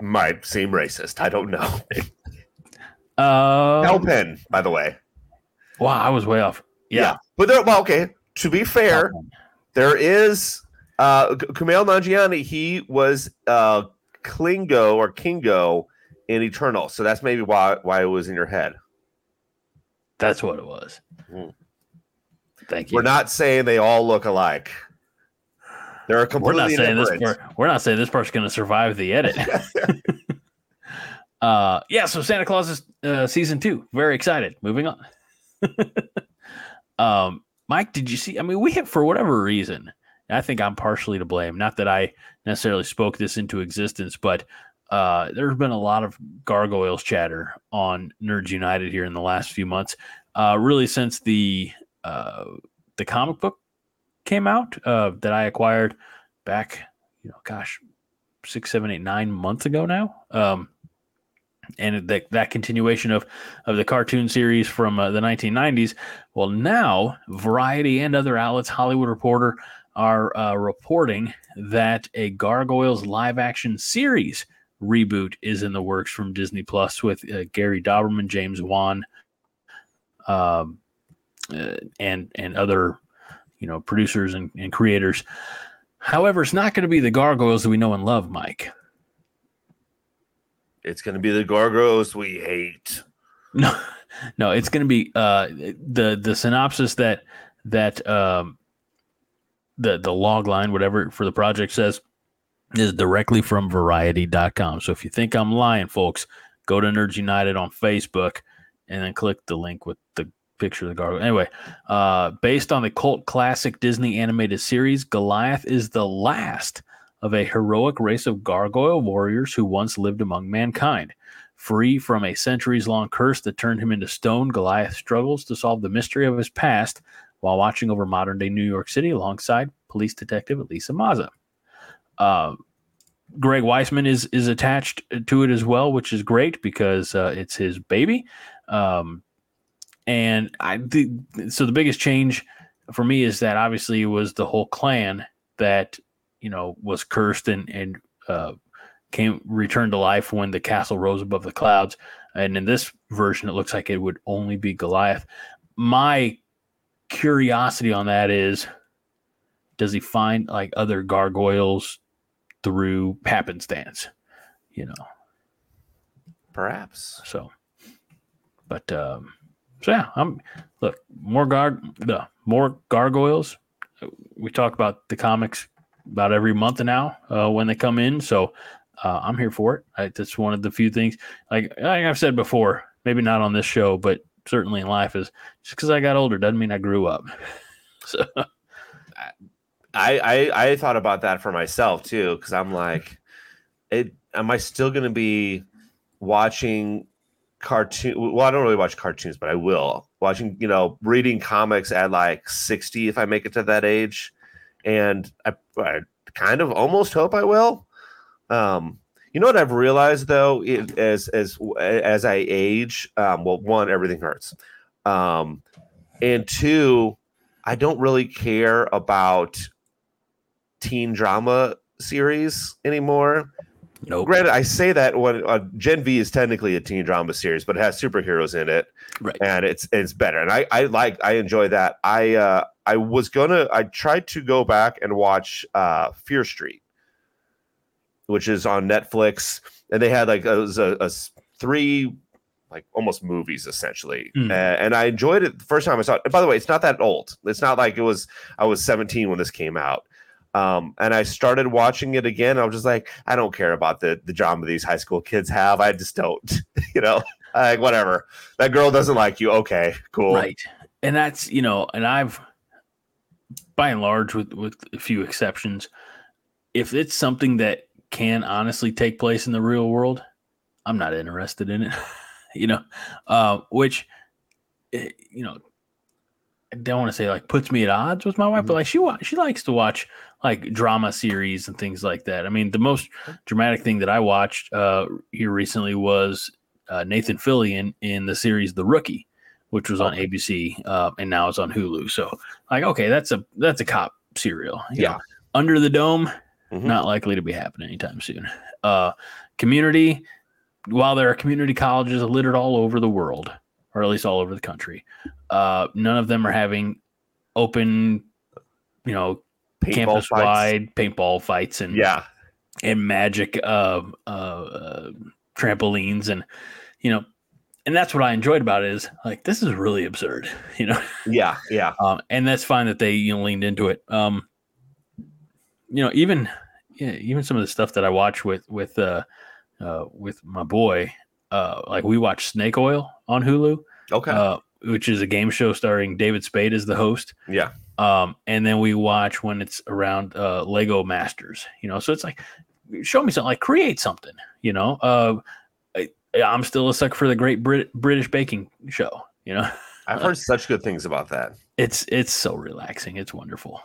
might seem racist. I don't know. [LAUGHS] Uh, Kal Penn, by the way. Wow, I was way off. Yeah. but there. Well, okay. To be fair, there is uh Kumail Nanjiani. He was uh Klingo or Kingo in Eternal, so that's maybe why why it was in your head. That's what it was. Mm. Thank you. We're not saying they all look alike. They're We're completely not saying this. different. Per- we're not saying this person's going to survive the edit. [LAUGHS] [LAUGHS] uh, yeah. So Santa Claus is uh, season two. Very excited. Moving on. [LAUGHS] um, Mike, did you see? I mean, we have for whatever reason. I think I'm partially to blame. Not that I necessarily spoke this into existence, but uh, there's been a lot of gargoyles chatter on Nerds United here in the last few months. Uh, really, since the uh, the comic book came out uh, that I acquired back, you know, gosh, six, seven, eight, nine months ago now. Um, and that that continuation of of the cartoon series from uh, the 1990s. Well, now Variety and other outlets, Hollywood Reporter, are uh, reporting that a Gargoyles live action series reboot is in the works from Disney Plus with uh, Gary Dauberman, James Wan, um, uh, and and other you know producers and, and creators. However, it's not going to be the Gargoyles that we know and love, Mike. It's going to be the Gargoyles we hate. No, [LAUGHS] no, it's going to be uh, the the synopsis that that um, the the log line, whatever for the project says, is directly from Variety.com. So if you think I'm lying, folks, go to Nerds United on Facebook and then click the link with the picture of the gargoyle. Anyway, uh, based on the cult classic Disney animated series, Goliath is the last of a heroic race of gargoyle warriors who once lived among mankind. Free from a centuries long curse that turned him into stone, Goliath struggles to solve the mystery of his past while watching over modern day New York City alongside police detective Elisa Maza. Uh, Greg Weisman is is attached to it as well, which is great because uh, it's his baby. Um, and I so the biggest change for me is that obviously it was the whole clan that you know was cursed and and uh, came returned to life when the castle rose above the clouds. And in this version, it looks like it would only be Goliath. My curiosity on that is, does he find like other gargoyles through happenstance? You know, Perhaps. so. But um, so yeah, I'm look more gar the more gargoyles. We talk about the comics about every month now uh, when they come in. So uh, I'm here for it. I, that's one of the few things, like, like I've said before, maybe not on this show, but certainly in life, is just because I got older doesn't mean I grew up. [LAUGHS] So I, I I thought about that for myself too because I'm like, it. Am I still going to be watching cartoon? Well, I don't really watch cartoons, but I will watching. You know, reading comics at like 60 if I make it to that age, and I, I kind of almost hope I will. Um, you know what I've realized though, it, as as as I age, um, well, one, everything hurts, um, and two, I don't really care about teen drama series anymore. Nope. Granted, I say that when uh, Gen V is technically a teen drama series, but it has superheroes in it, Right. and it's it's better. And I I like I enjoy that. I uh I was gonna I tried to go back and watch uh Fear Street, which is on Netflix, and they had like a, it was a, a three like almost movies essentially, Mm. Uh, and I enjoyed it the first time I saw it. And by the way, it's not that old. It's not like it was I was 17 when this came out. Um, and I started watching it again. I was just like, I don't care about the the drama these high school kids have. I just don't, [LAUGHS] you know, like whatever. That girl doesn't like you. Okay, cool. Right. And that's, you know, and I've by and large with with a few exceptions, if it's something that can honestly take place in the real world, I'm not interested in it. [LAUGHS] you know, uh, which eh, you know, I don't want to say like puts me at odds with my wife, but like she wa- she likes to watch like drama series and things like that. I mean, the most dramatic thing that I watched uh, here recently was uh, Nathan Fillion in the series The Rookie, which was on ABC uh, and now it's on Hulu. So like, okay, that's a that's a cop serial. Yeah. know. Under the Dome, Mhm. not likely to be happening anytime soon. Uh, community, while there are community colleges littered all over the world, or at least all over the country, uh, none of them are having open, you know, campus wide paintball fights and Yeah. and magic uh, uh, uh, trampolines and you know and that's what i enjoyed about it is like this is really absurd [LAUGHS] you know Yeah. Yeah. um, and that's fine that they you know leaned into it um you know even yeah even some of the stuff that i watch with with uh uh with my boy uh like we watch snake oil on hulu Okay. uh which is a game show starring david spade as the host yeah. Um, and then we watch when it's around uh, Lego Masters. You know, so it's like show me something, like create something. You know, uh, I, I'm still a sucker for the Great Brit- British Baking Show. You know, [LAUGHS] I've heard such good things about that. it's it's so relaxing. It's wonderful.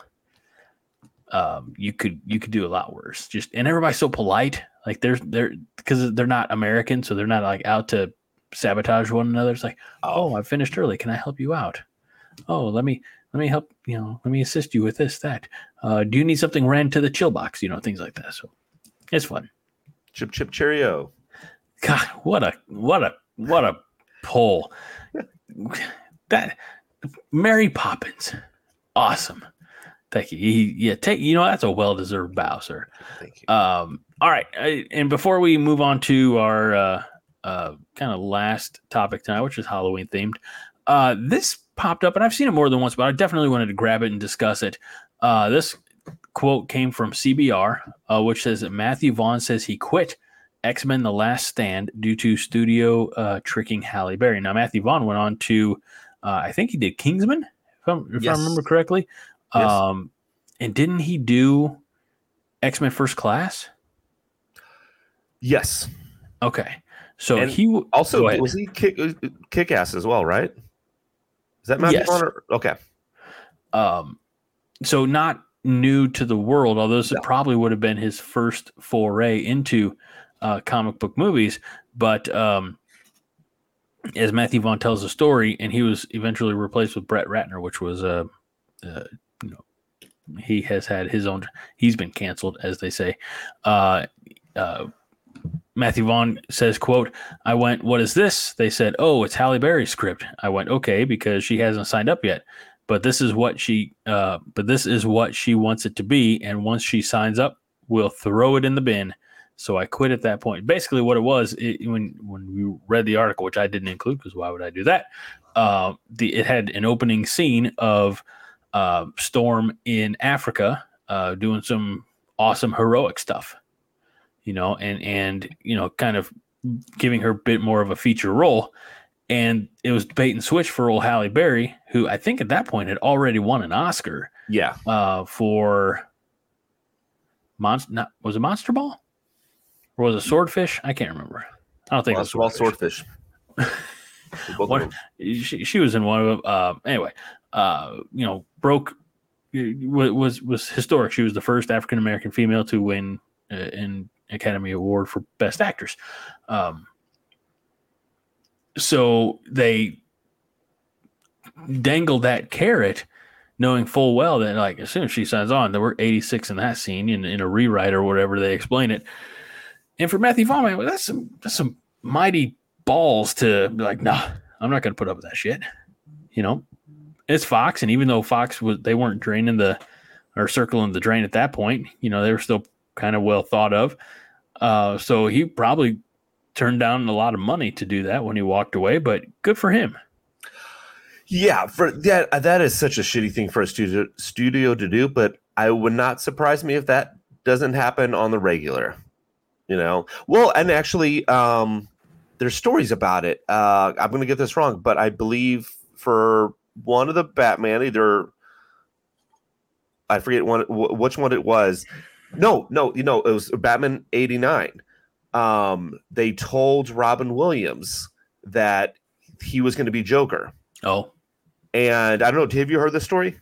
Um, you could you could do a lot worse. Just and everybody's so polite. Like they're they're because they're not American, so they're not like out to sabotage one another. It's like, oh, I finished early. Can I help you out? Oh, let me let me help. You know, let me assist you with this that. Uh, do you need something ran to the chill box? You know, things like that. So it's fun. Chip Chip Cheerio. God, what a what a what a pull. that Mary Poppins, awesome. Thank you. He, yeah, take you know that's a well deserved bow, sir. Thank you. Um, all right, I, and before we move on to our uh, uh, kind of last topic tonight, which is Halloween themed, uh, this popped up, and I've seen it more than once, but I definitely wanted to grab it and discuss it. Uh, this quote came from CBR, uh, which says that Matthew Vaughn says he quit X Men: The Last Stand due to studio uh, tricking Halle Berry. Now, Matthew Vaughn went on to, uh, I think he did Kingsman, if, I'm, if Yes. I remember correctly. Yes. Um, and didn't he do X Men First Class? Yes. Okay, so And he Also, was he kick kick ass as well, right? That Matthew Yes. Okay. um, so not new to the world, although this No. probably would have been his first foray into uh, comic book movies. But um, as Matthew Vaughn tells the story, and he was eventually replaced with Brett Ratner, which was uh, uh, you know he has had his own. He's been canceled, as they say. Uh, uh, Matthew Vaughn says, "quote I went, what is this? They said, oh, it's Halle Berry's script. I went, okay, because she hasn't signed up yet." but this is what she uh, but this is what she wants it to be and once she signs up we'll throw it in the bin so i quit at that point basically what it was it, when when we read the article which i didn't include because why would i do that uh, the it had an opening scene of uh, storm in africa uh, doing some awesome heroic stuff you know and and you know kind of giving her a bit more of a feature role and it was bait and switch for old Halle Berry, who I think at that point had already won an Oscar Yeah. uh, for Monster. Not was it Monster Ball or was it Swordfish? I can't remember. I don't think Well, it was well, Swordfish. swordfish. Both of What- them. She, she was in one of them. Uh, anyway, uh, you know, broke wa- was was historic. She was the first African American female to win uh, an Academy Award for Best Actress. Um, so they dangled that carrot, knowing full well that like as soon as she signs on, there were 86 in that scene in, in a rewrite or whatever they explain it. And for Matthew Vaughn, well, that's some that's some mighty balls to be like, nah, I'm not going to put up with that shit. You know, it's Fox, and even though Fox was, they weren't draining the or circling the drain at that point. You know, they were still kind of well thought of. Uh, so he probably turned down a lot of money to do that when he walked away. But good for him. Yeah, for that that is such a shitty thing for a studio studio to do, but I would not surprise me if that doesn't happen on the regular. You know, well, and actually, um, there's stories about it. Uh, I'm going to get this wrong, but I believe for one of the Batman, either I forget one which one it was. No, no, you know, it was Batman '89. Um, they told Robin Williams that he was going to be Joker. Oh, And I don't know, have you heard this story?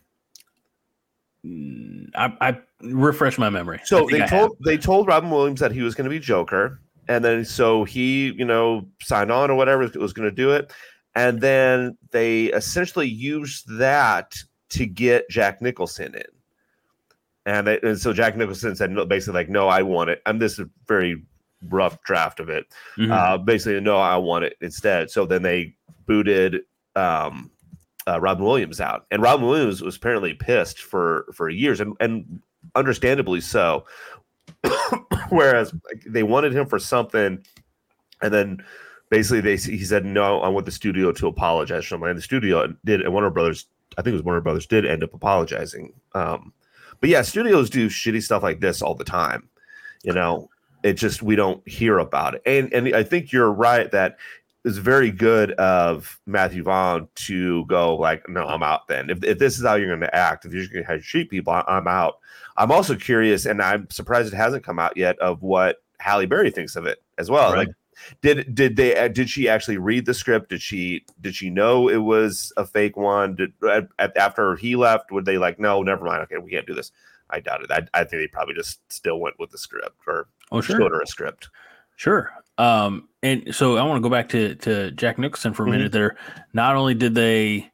mm, I, I refresh my memory. So they I told have. they told Robin Williams that he was going to be Joker, and then so he, you know, signed on or whatever was going to do it, and then they essentially used that to get Jack Nicholson in, and, they, and so Jack Nicholson said no, basically like, no, I want it. And this is a very rough draft of it. Mhm. Uh, basically, no, I want it instead. So then they booted um, uh, Robin Williams out, and Robin Williams was apparently pissed for for years, and and understandably so. [COUGHS] Whereas like, they wanted him for something, and then basically they he said no, I want the studio to apologize and the studio did, and Warner Brothers, I think it was Warner Brothers, did end up apologizing. Um, but yeah, studios do shitty stuff like this all the time. You know, it just we don't hear about it, and and I think you're right that it's very good of Matthew Vaughn to go like, no, I'm out. Then if, if this is how you're going to act, if you're going to treat people, I'm out. I'm also curious, and I'm surprised it hasn't come out yet of what Halle Berry thinks of it as well. Right. Like, did did they uh, did she actually read the script? Did she did she know it was a fake one? Did at- after he left, would they like, no, never mind. Okay, we can't do this. I doubt it. I, I think they probably just still went with the script or oh, sure. showed her a script. Sure. Um, and so I want to go back to to Jack Nicholson for a minute. There, not only did they,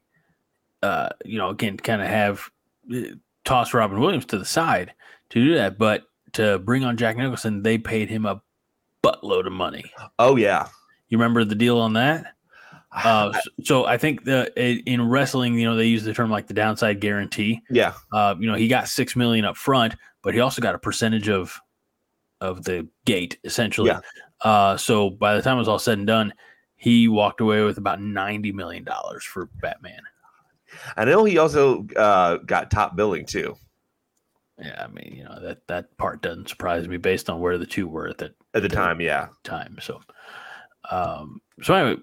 uh, you know, again, kind of have uh, toss Robin Williams to the side to do that, but to bring on Jack Nicholson, they paid him a buttload of money. Oh yeah. You remember the deal on that? [SIGHS] Uh, s- so I think the in wrestling, you know, they use the term like the downside guarantee. yeah. Uh, you know, he got six million up front, but he also got a percentage of of the gate essentially. Yeah. Uh, so by the time it was all said and done, he walked away with about ninety million dollars for Batman. I know he also uh, got top billing too Yeah, I mean, you know that that part doesn't surprise me based on where the two were at that at the time. Yeah. time. So, um, so anyway,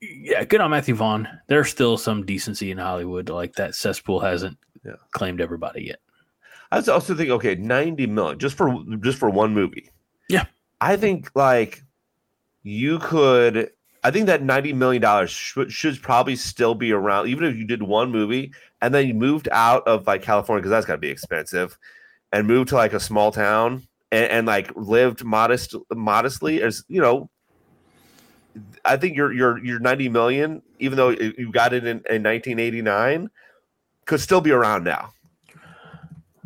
yeah, good on Matthew Vaughn. There's still some decency in Hollywood, like that cesspool hasn't Yeah. claimed everybody yet. I was also thinking, okay, ninety million just for just for one movie. Yeah. I think like you could. I think that ninety million dollars should, should probably still be around, even if you did one movie and then you moved out of like California because that's got to be expensive, and moved to like a small town and, and like lived modest modestly as you know. I think your your your ninety million, even though you got it in, in nineteen eighty nine, could still be around now.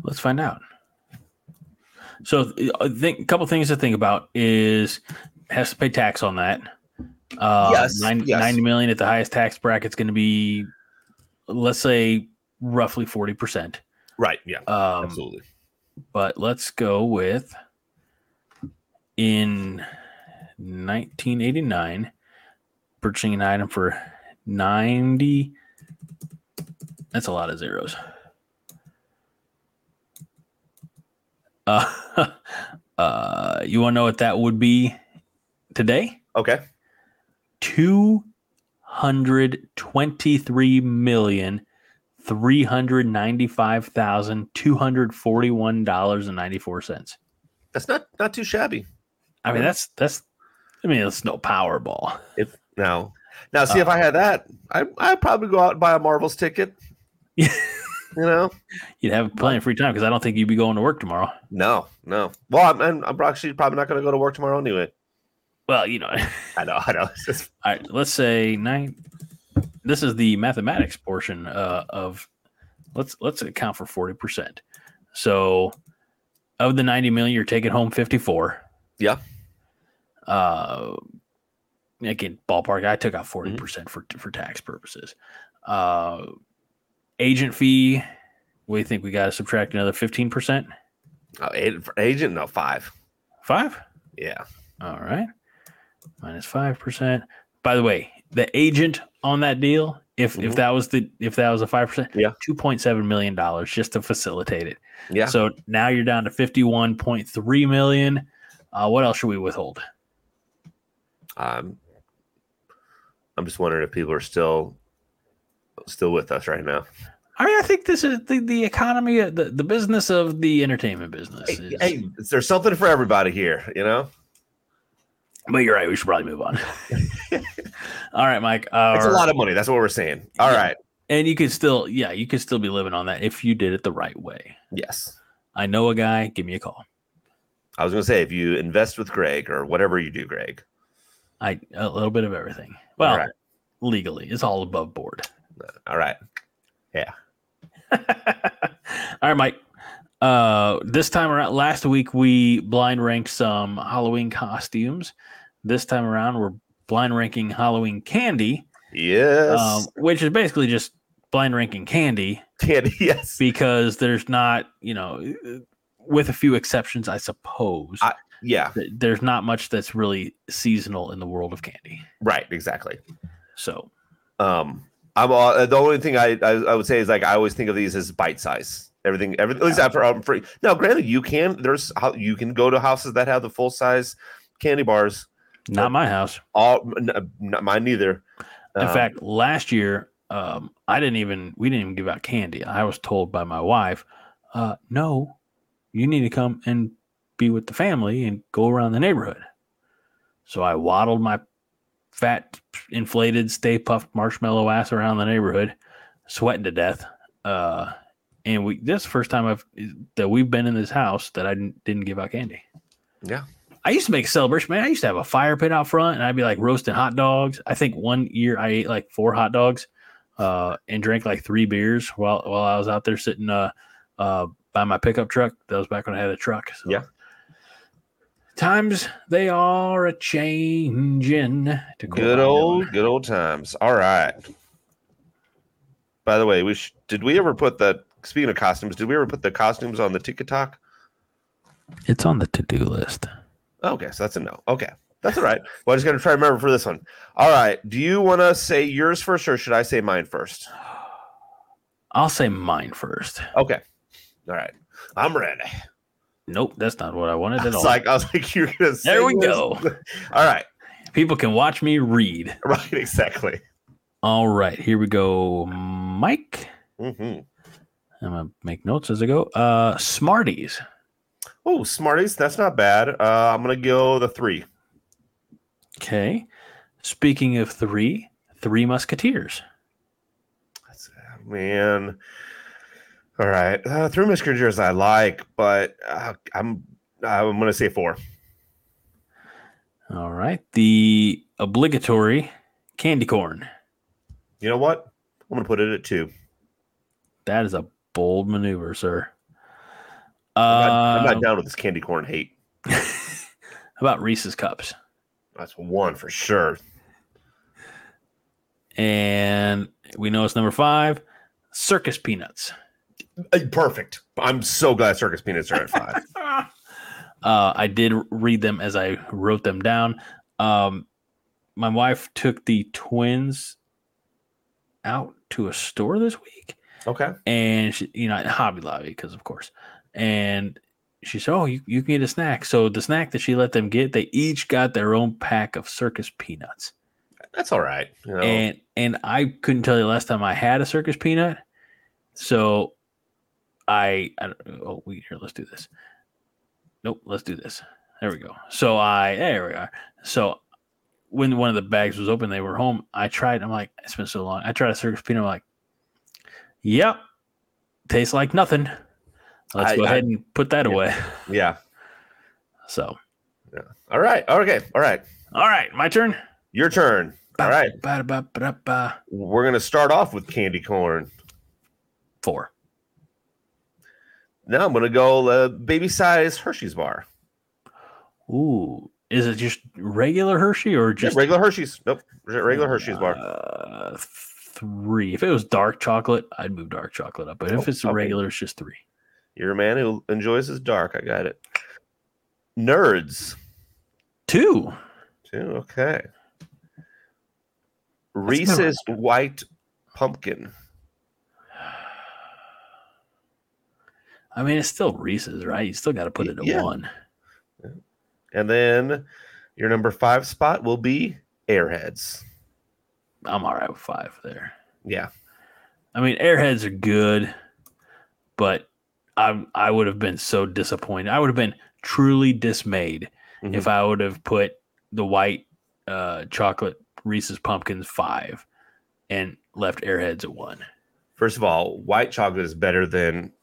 Let's find out. So I think a couple things to think about is has to pay tax on that. Uh, Yes, nine- yes. 90 million at the highest tax bracket is going to be, let's say, roughly 40%. Right. Yeah. Um, Absolutely. but let's go with in 1989 purchasing an item for 90 that's a lot of zeros uh, [LAUGHS] uh you want to know what that would be today Okay. Hundred twenty-three million three hundred ninety-five thousand two hundred forty-one dollars and ninety-four cents. That's not not too shabby. I mean, that's that's. I mean, it's no Powerball. If now now see if I had that, I I'd probably go out and buy a Marvels ticket. Yeah. [LAUGHS] You know? You'd have plenty of free time because I don't think you'd be going to work tomorrow. No, no. Well, I'm I'm, I'm actually probably not going to go to work tomorrow anyway. Well, you know. [LAUGHS] I know, I know. Just, All right, let's say nine. This is the mathematics portion uh, of. Let's let's account for forty percent. So, of the ninety million, you're taking home fifty four. yeah. Uh, again, ballpark. I took out 40 percent for for tax purposes. Uh, agent fee. We think? We got to subtract another fifteen percent. Oh, agent, no five. Five. Yeah. All right. Minus five percent. By the way, the agent on that deal, if if Mhm. that was the if that was a five percent, Yeah. two point seven million dollars just to facilitate it. Yeah. So now you're down to fifty one point three million. Uh, what else should we withhold? Um, I'm just wondering if people are still still with us right now. I mean, I think this is the, the economy, the, the business of the entertainment business. Hey, Is, hey, there's something for everybody here, you know. But you're right. We should probably move on. [LAUGHS] All right, Mike. It's a lot of money. That's what we're saying. All Yeah. right. and you could still, yeah, you could still be living on that if you did it the right way. Yes. I know a guy. Give me a call. I was going to say if you invest with Greg or whatever you do, Greg. I a little bit of everything. Well, right. legally, it's all above board. All right. Yeah. [LAUGHS] all right, Mike. Uh, this time around, last week we blind ranked some Halloween costumes. This time around, we're blind ranking Halloween candy, Yes. um, which is basically just blind ranking candy Candy. [LAUGHS] Yes. because there's not, you know, with a few exceptions, I suppose. I- Yeah. th- there's not much that's really seasonal in the world of candy. Right. Exactly. So, Um, I'm all, the only thing I, I I would say is like I always think of these as bite size. Everything, everything. At least after um, free. Now, granted, you can. There's how you can go to houses that have the full size candy bars. not my house. All n- not mine neither. In Um, fact, last year, um, I didn't even we didn't even give out candy. I was told by my wife, uh, "No, you need to come and be with the family and go around the neighborhood." So I waddled my fat, inflated, Stay Puft marshmallow ass around the neighborhood, sweating to death. Uh, and we this the first time I've that we've been in this house that I didn't, didn't give out candy. Yeah. I used to make a celebration, man. I used to have a fire pit out front and I'd be like roasting hot dogs. I think one year I ate like four hot dogs uh, and drank like three beers while while I was out there sitting uh, uh, by my pickup truck. That was back when I had a truck. So. Yeah. Times they are a changing. To Good old, good old times. All right. By the way, we sh- did we ever put the speaking of costumes? Did we ever put the costumes on the TikTok? It's on the to do list. Okay, so that's a no. Okay, that's all right. Well, I just got to try to remember for this one. All right. Do you want to say yours first, or should I say mine first? I'll say mine first. Okay. All right. I'm ready. Nope, that's not what I wanted at It's all. like I was like, [LAUGHS] you're gonna. Say There we yours? go. [LAUGHS] All right. People can watch me read. [LAUGHS] Right. Exactly. All right, here we go. Mike. hmm I'm gonna make notes as I go. Uh Smarties. Oh, Smarties. That's not bad. Uh, I'm gonna go the three. Okay. Speaking of three, three musketeers. That's, man. All right. Uh, three Musketeers I like, but uh, I'm I'm gonna say four. All right. The obligatory candy corn. You know what? I'm gonna put it at two. That is a bold maneuver, sir. I'm not, I'm not down with this candy corn hate. [LAUGHS] how about Reese's cups? That's one for sure. And we know it's number five, circus peanuts. Perfect. I'm so glad circus peanuts are at five. [LAUGHS] Uh, I did read them as I wrote them down. Um, my wife took the twins out to a store this week, okay. and she, you know, at Hobby Lobby, because of course, and she said, "Oh, you, you can get a snack." So the snack that she let them get, they each got their own pack of circus peanuts. That's all right. You know, and and I couldn't tell you the last time I had a circus peanut. So I, I don't, oh wait here let's do this. Nope, let's do this. There we go. So I there we are. So when one of the bags was open, they were home. I tried. I'm like, it's been so long. I tried a circus peanut. I'm like, yep, tastes like nothing. Let's I- go I- ahead and put that yeah. away. yeah. So Yeah. All right. Okay. All right. all right, my turn. Your turn. All right. Ba, ba, ba, ba, ba. We're gonna start off with candy corn. Four. Now I'm gonna go uh, baby size Hershey's bar. Ooh, is it just regular Hershey or Just just regular Hershey's. Nope. Regular Hershey's bar. Uh, three. If it was dark chocolate, I'd move dark chocolate up. But if Oh, it's okay. regular, it's just three. You're a man who enjoys his dark. I got it. Nerds. Two. Two. Okay. Reese's white pumpkin. I mean, it's still Reese's, right? You still got to put it at Yeah. one. And then your number five spot will be Airheads. I'm all right with five there. Yeah. I mean, Airheads are good, but I I would have been so disappointed. I would have been truly dismayed Mhm. if I would have put the white uh, chocolate Reese's pumpkins five and left Airheads at one. First of all, white chocolate is better than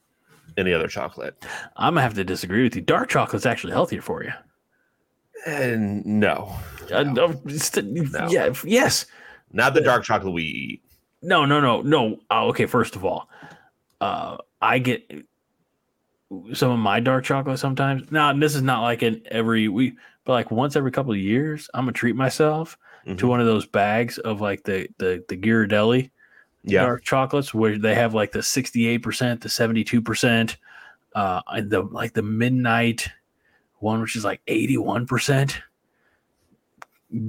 any other chocolate. I'm gonna have to disagree with you. Dark chocolate's actually healthier for you. And no, Uh, no, Yeah. Yes. Not the dark chocolate we eat. No. No. No. No. Oh, okay. First of all, uh, I get some of my dark chocolate sometimes. Now, this is not like an every week, but like once every couple of years, I'm gonna treat myself to Mhm. one of those bags of like the the the Ghirardelli Yeah. dark chocolates where they have like the 68%, the 72%, uh, and the like the midnight one, which is like 81%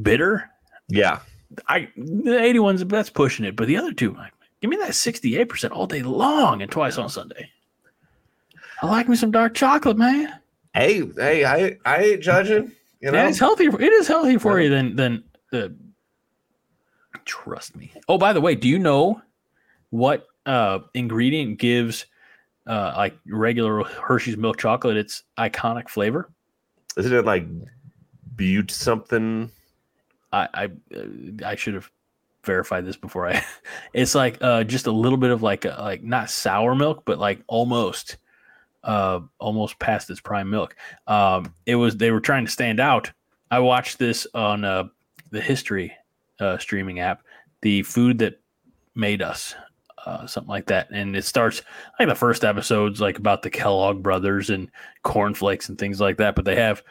bitter. Yeah. I the 81's that's pushing it, but the other two, like, give me that 68% all day long and twice on Sunday. I like me some dark chocolate, man. Hey, hey, I I ain't judging. You know, Yeah, it's healthy. It is healthy for you than than the. Trust me. Oh, by the way, do you know what uh ingredient gives uh like regular Hershey's milk chocolate its iconic flavor? isn't it like butte something? I I uh, I should have verified this before I. [LAUGHS] It's like uh just a little bit of like a, like not sour milk, but like almost uh almost past its prime milk. Um, it was they were trying to stand out. I watched this on uh the history uh streaming app, the food that made us. Uh, something like that, and it starts like the first episode's like about the Kellogg brothers and cornflakes and things like that. But they have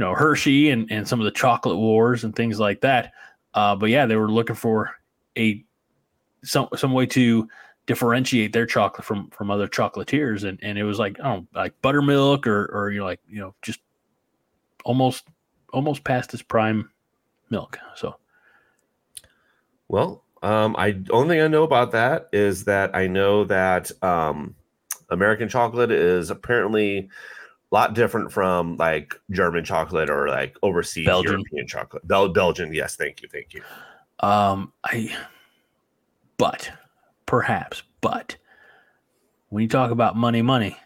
you know Hershey and, and some of the chocolate wars and things like that. Uh, but yeah, they were looking for a some some way to differentiate their chocolate from from other chocolatiers, and and it was like don't like buttermilk or or you know like you know just almost almost past its prime milk. So Well, um, I only thing I know about that is that I know that um, American chocolate is apparently a lot different from like German chocolate or like overseas Belgian. European chocolate. Bel- Belgian, yes, thank you, thank you. um I but perhaps but when you talk about money money,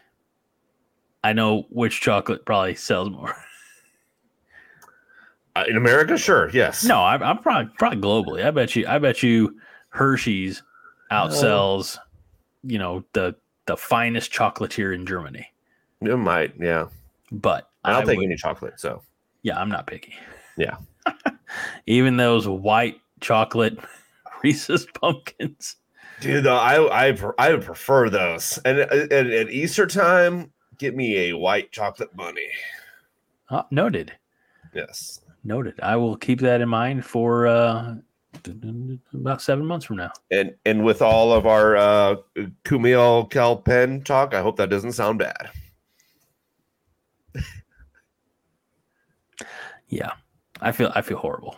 I know which chocolate probably sells more. Uh, in America, sure, yes. No, I, I'm probably probably globally. I bet you. I bet you Hershey's outsells, you know, the the finest chocolatier in Germany. It might, yeah. But I don't take would- any chocolate, so Yeah, I'm not picky. Yeah. [LAUGHS] Even those white chocolate [LAUGHS] Reese's pumpkins. dude, though, I I I would prefer those. And and at Easter time, get me a white chocolate bunny. Oh, noted. Yes. Noted. I will keep that in mind for uh, about seven months from now. And and with all of our uh Kumail Kal Penn talk, I hope that doesn't sound bad. Yeah, I feel I feel horrible.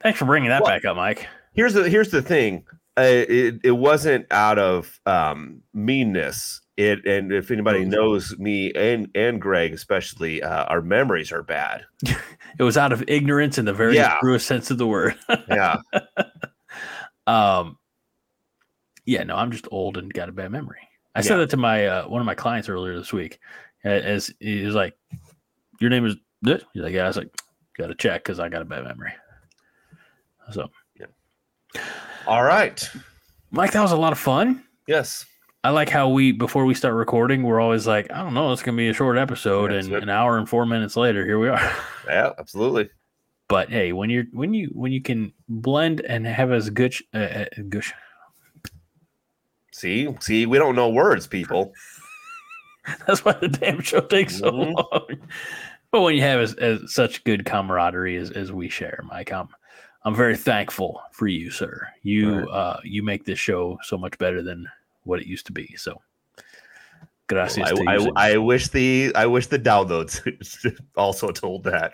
Thanks for bringing that Well- back up, Mike. Here's the here's the thing. Uh, it it wasn't out of um meanness. it and if anybody Mhm. knows me and and Greg especially, uh, our memories are bad. [LAUGHS] It was out of ignorance in the very Yeah. truest sense of the word. Yeah, [LAUGHS] um, yeah, no, I'm just old and got a bad memory. I said that to my uh, one of my clients earlier this week. As he was like, "Your name is this?" He's like, "Yeah." I was like, "Got to check because I got a bad memory." So, yeah. all right. Mike, that was a lot of fun. Yes, I like how we before we start recording, we're always like, "I don't know, it's gonna be a short episode," That's and it. an hour and four minutes later, here we are. [LAUGHS] yeah, absolutely. but hey, when you're when you when you can blend and have as good uh, uh, gush, See, see, we don't know words, people. [LAUGHS] That's why the damn show takes so Mhm. long. But when you have as, as such good camaraderie as, as we share, Mike, I'm I'm very thankful for you, sir. You Right. uh you make this show so much better than what it used to be. So gracias I, to you. I. I wish the I wish the downloads [LAUGHS] also told that.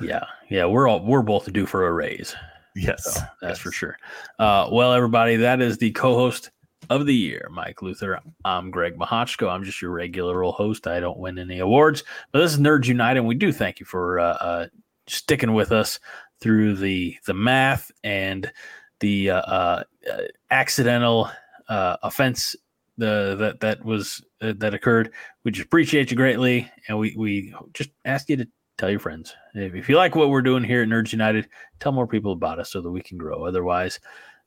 yeah, yeah, we're all we're both due for a raise. Yes, So that's for sure. Uh, well, everybody, that is the co-host of the year, Mike Luther. I'm Greg Mahochko. I'm just your regular old host. I don't win any awards, but this is Nerds United, and we do thank you for uh, uh, sticking with us through the the math and the uh, uh, accidental uh, offense the that that was uh, that occurred. We just appreciate you greatly, and we we just ask you to tell your friends if, if you like what we're doing here at Nerds United tell more people about us so that we can grow. Otherwise,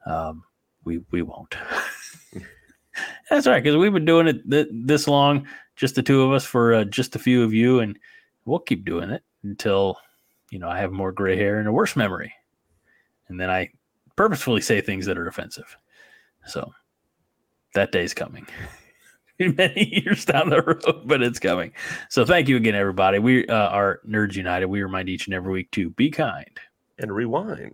um, we we won't. [LAUGHS] [LAUGHS] That's right, because we've been doing it th- this long, just the two of us for uh, just a few of you, and we'll keep doing it until you know I have more gray hair and a worse memory, and then I purposefully say things that are offensive. So that day's coming. [LAUGHS] Many years down the road, but it's coming. So thank you again, everybody. We uh, are Nerds United. We remind each and every week to be kind. and rewind.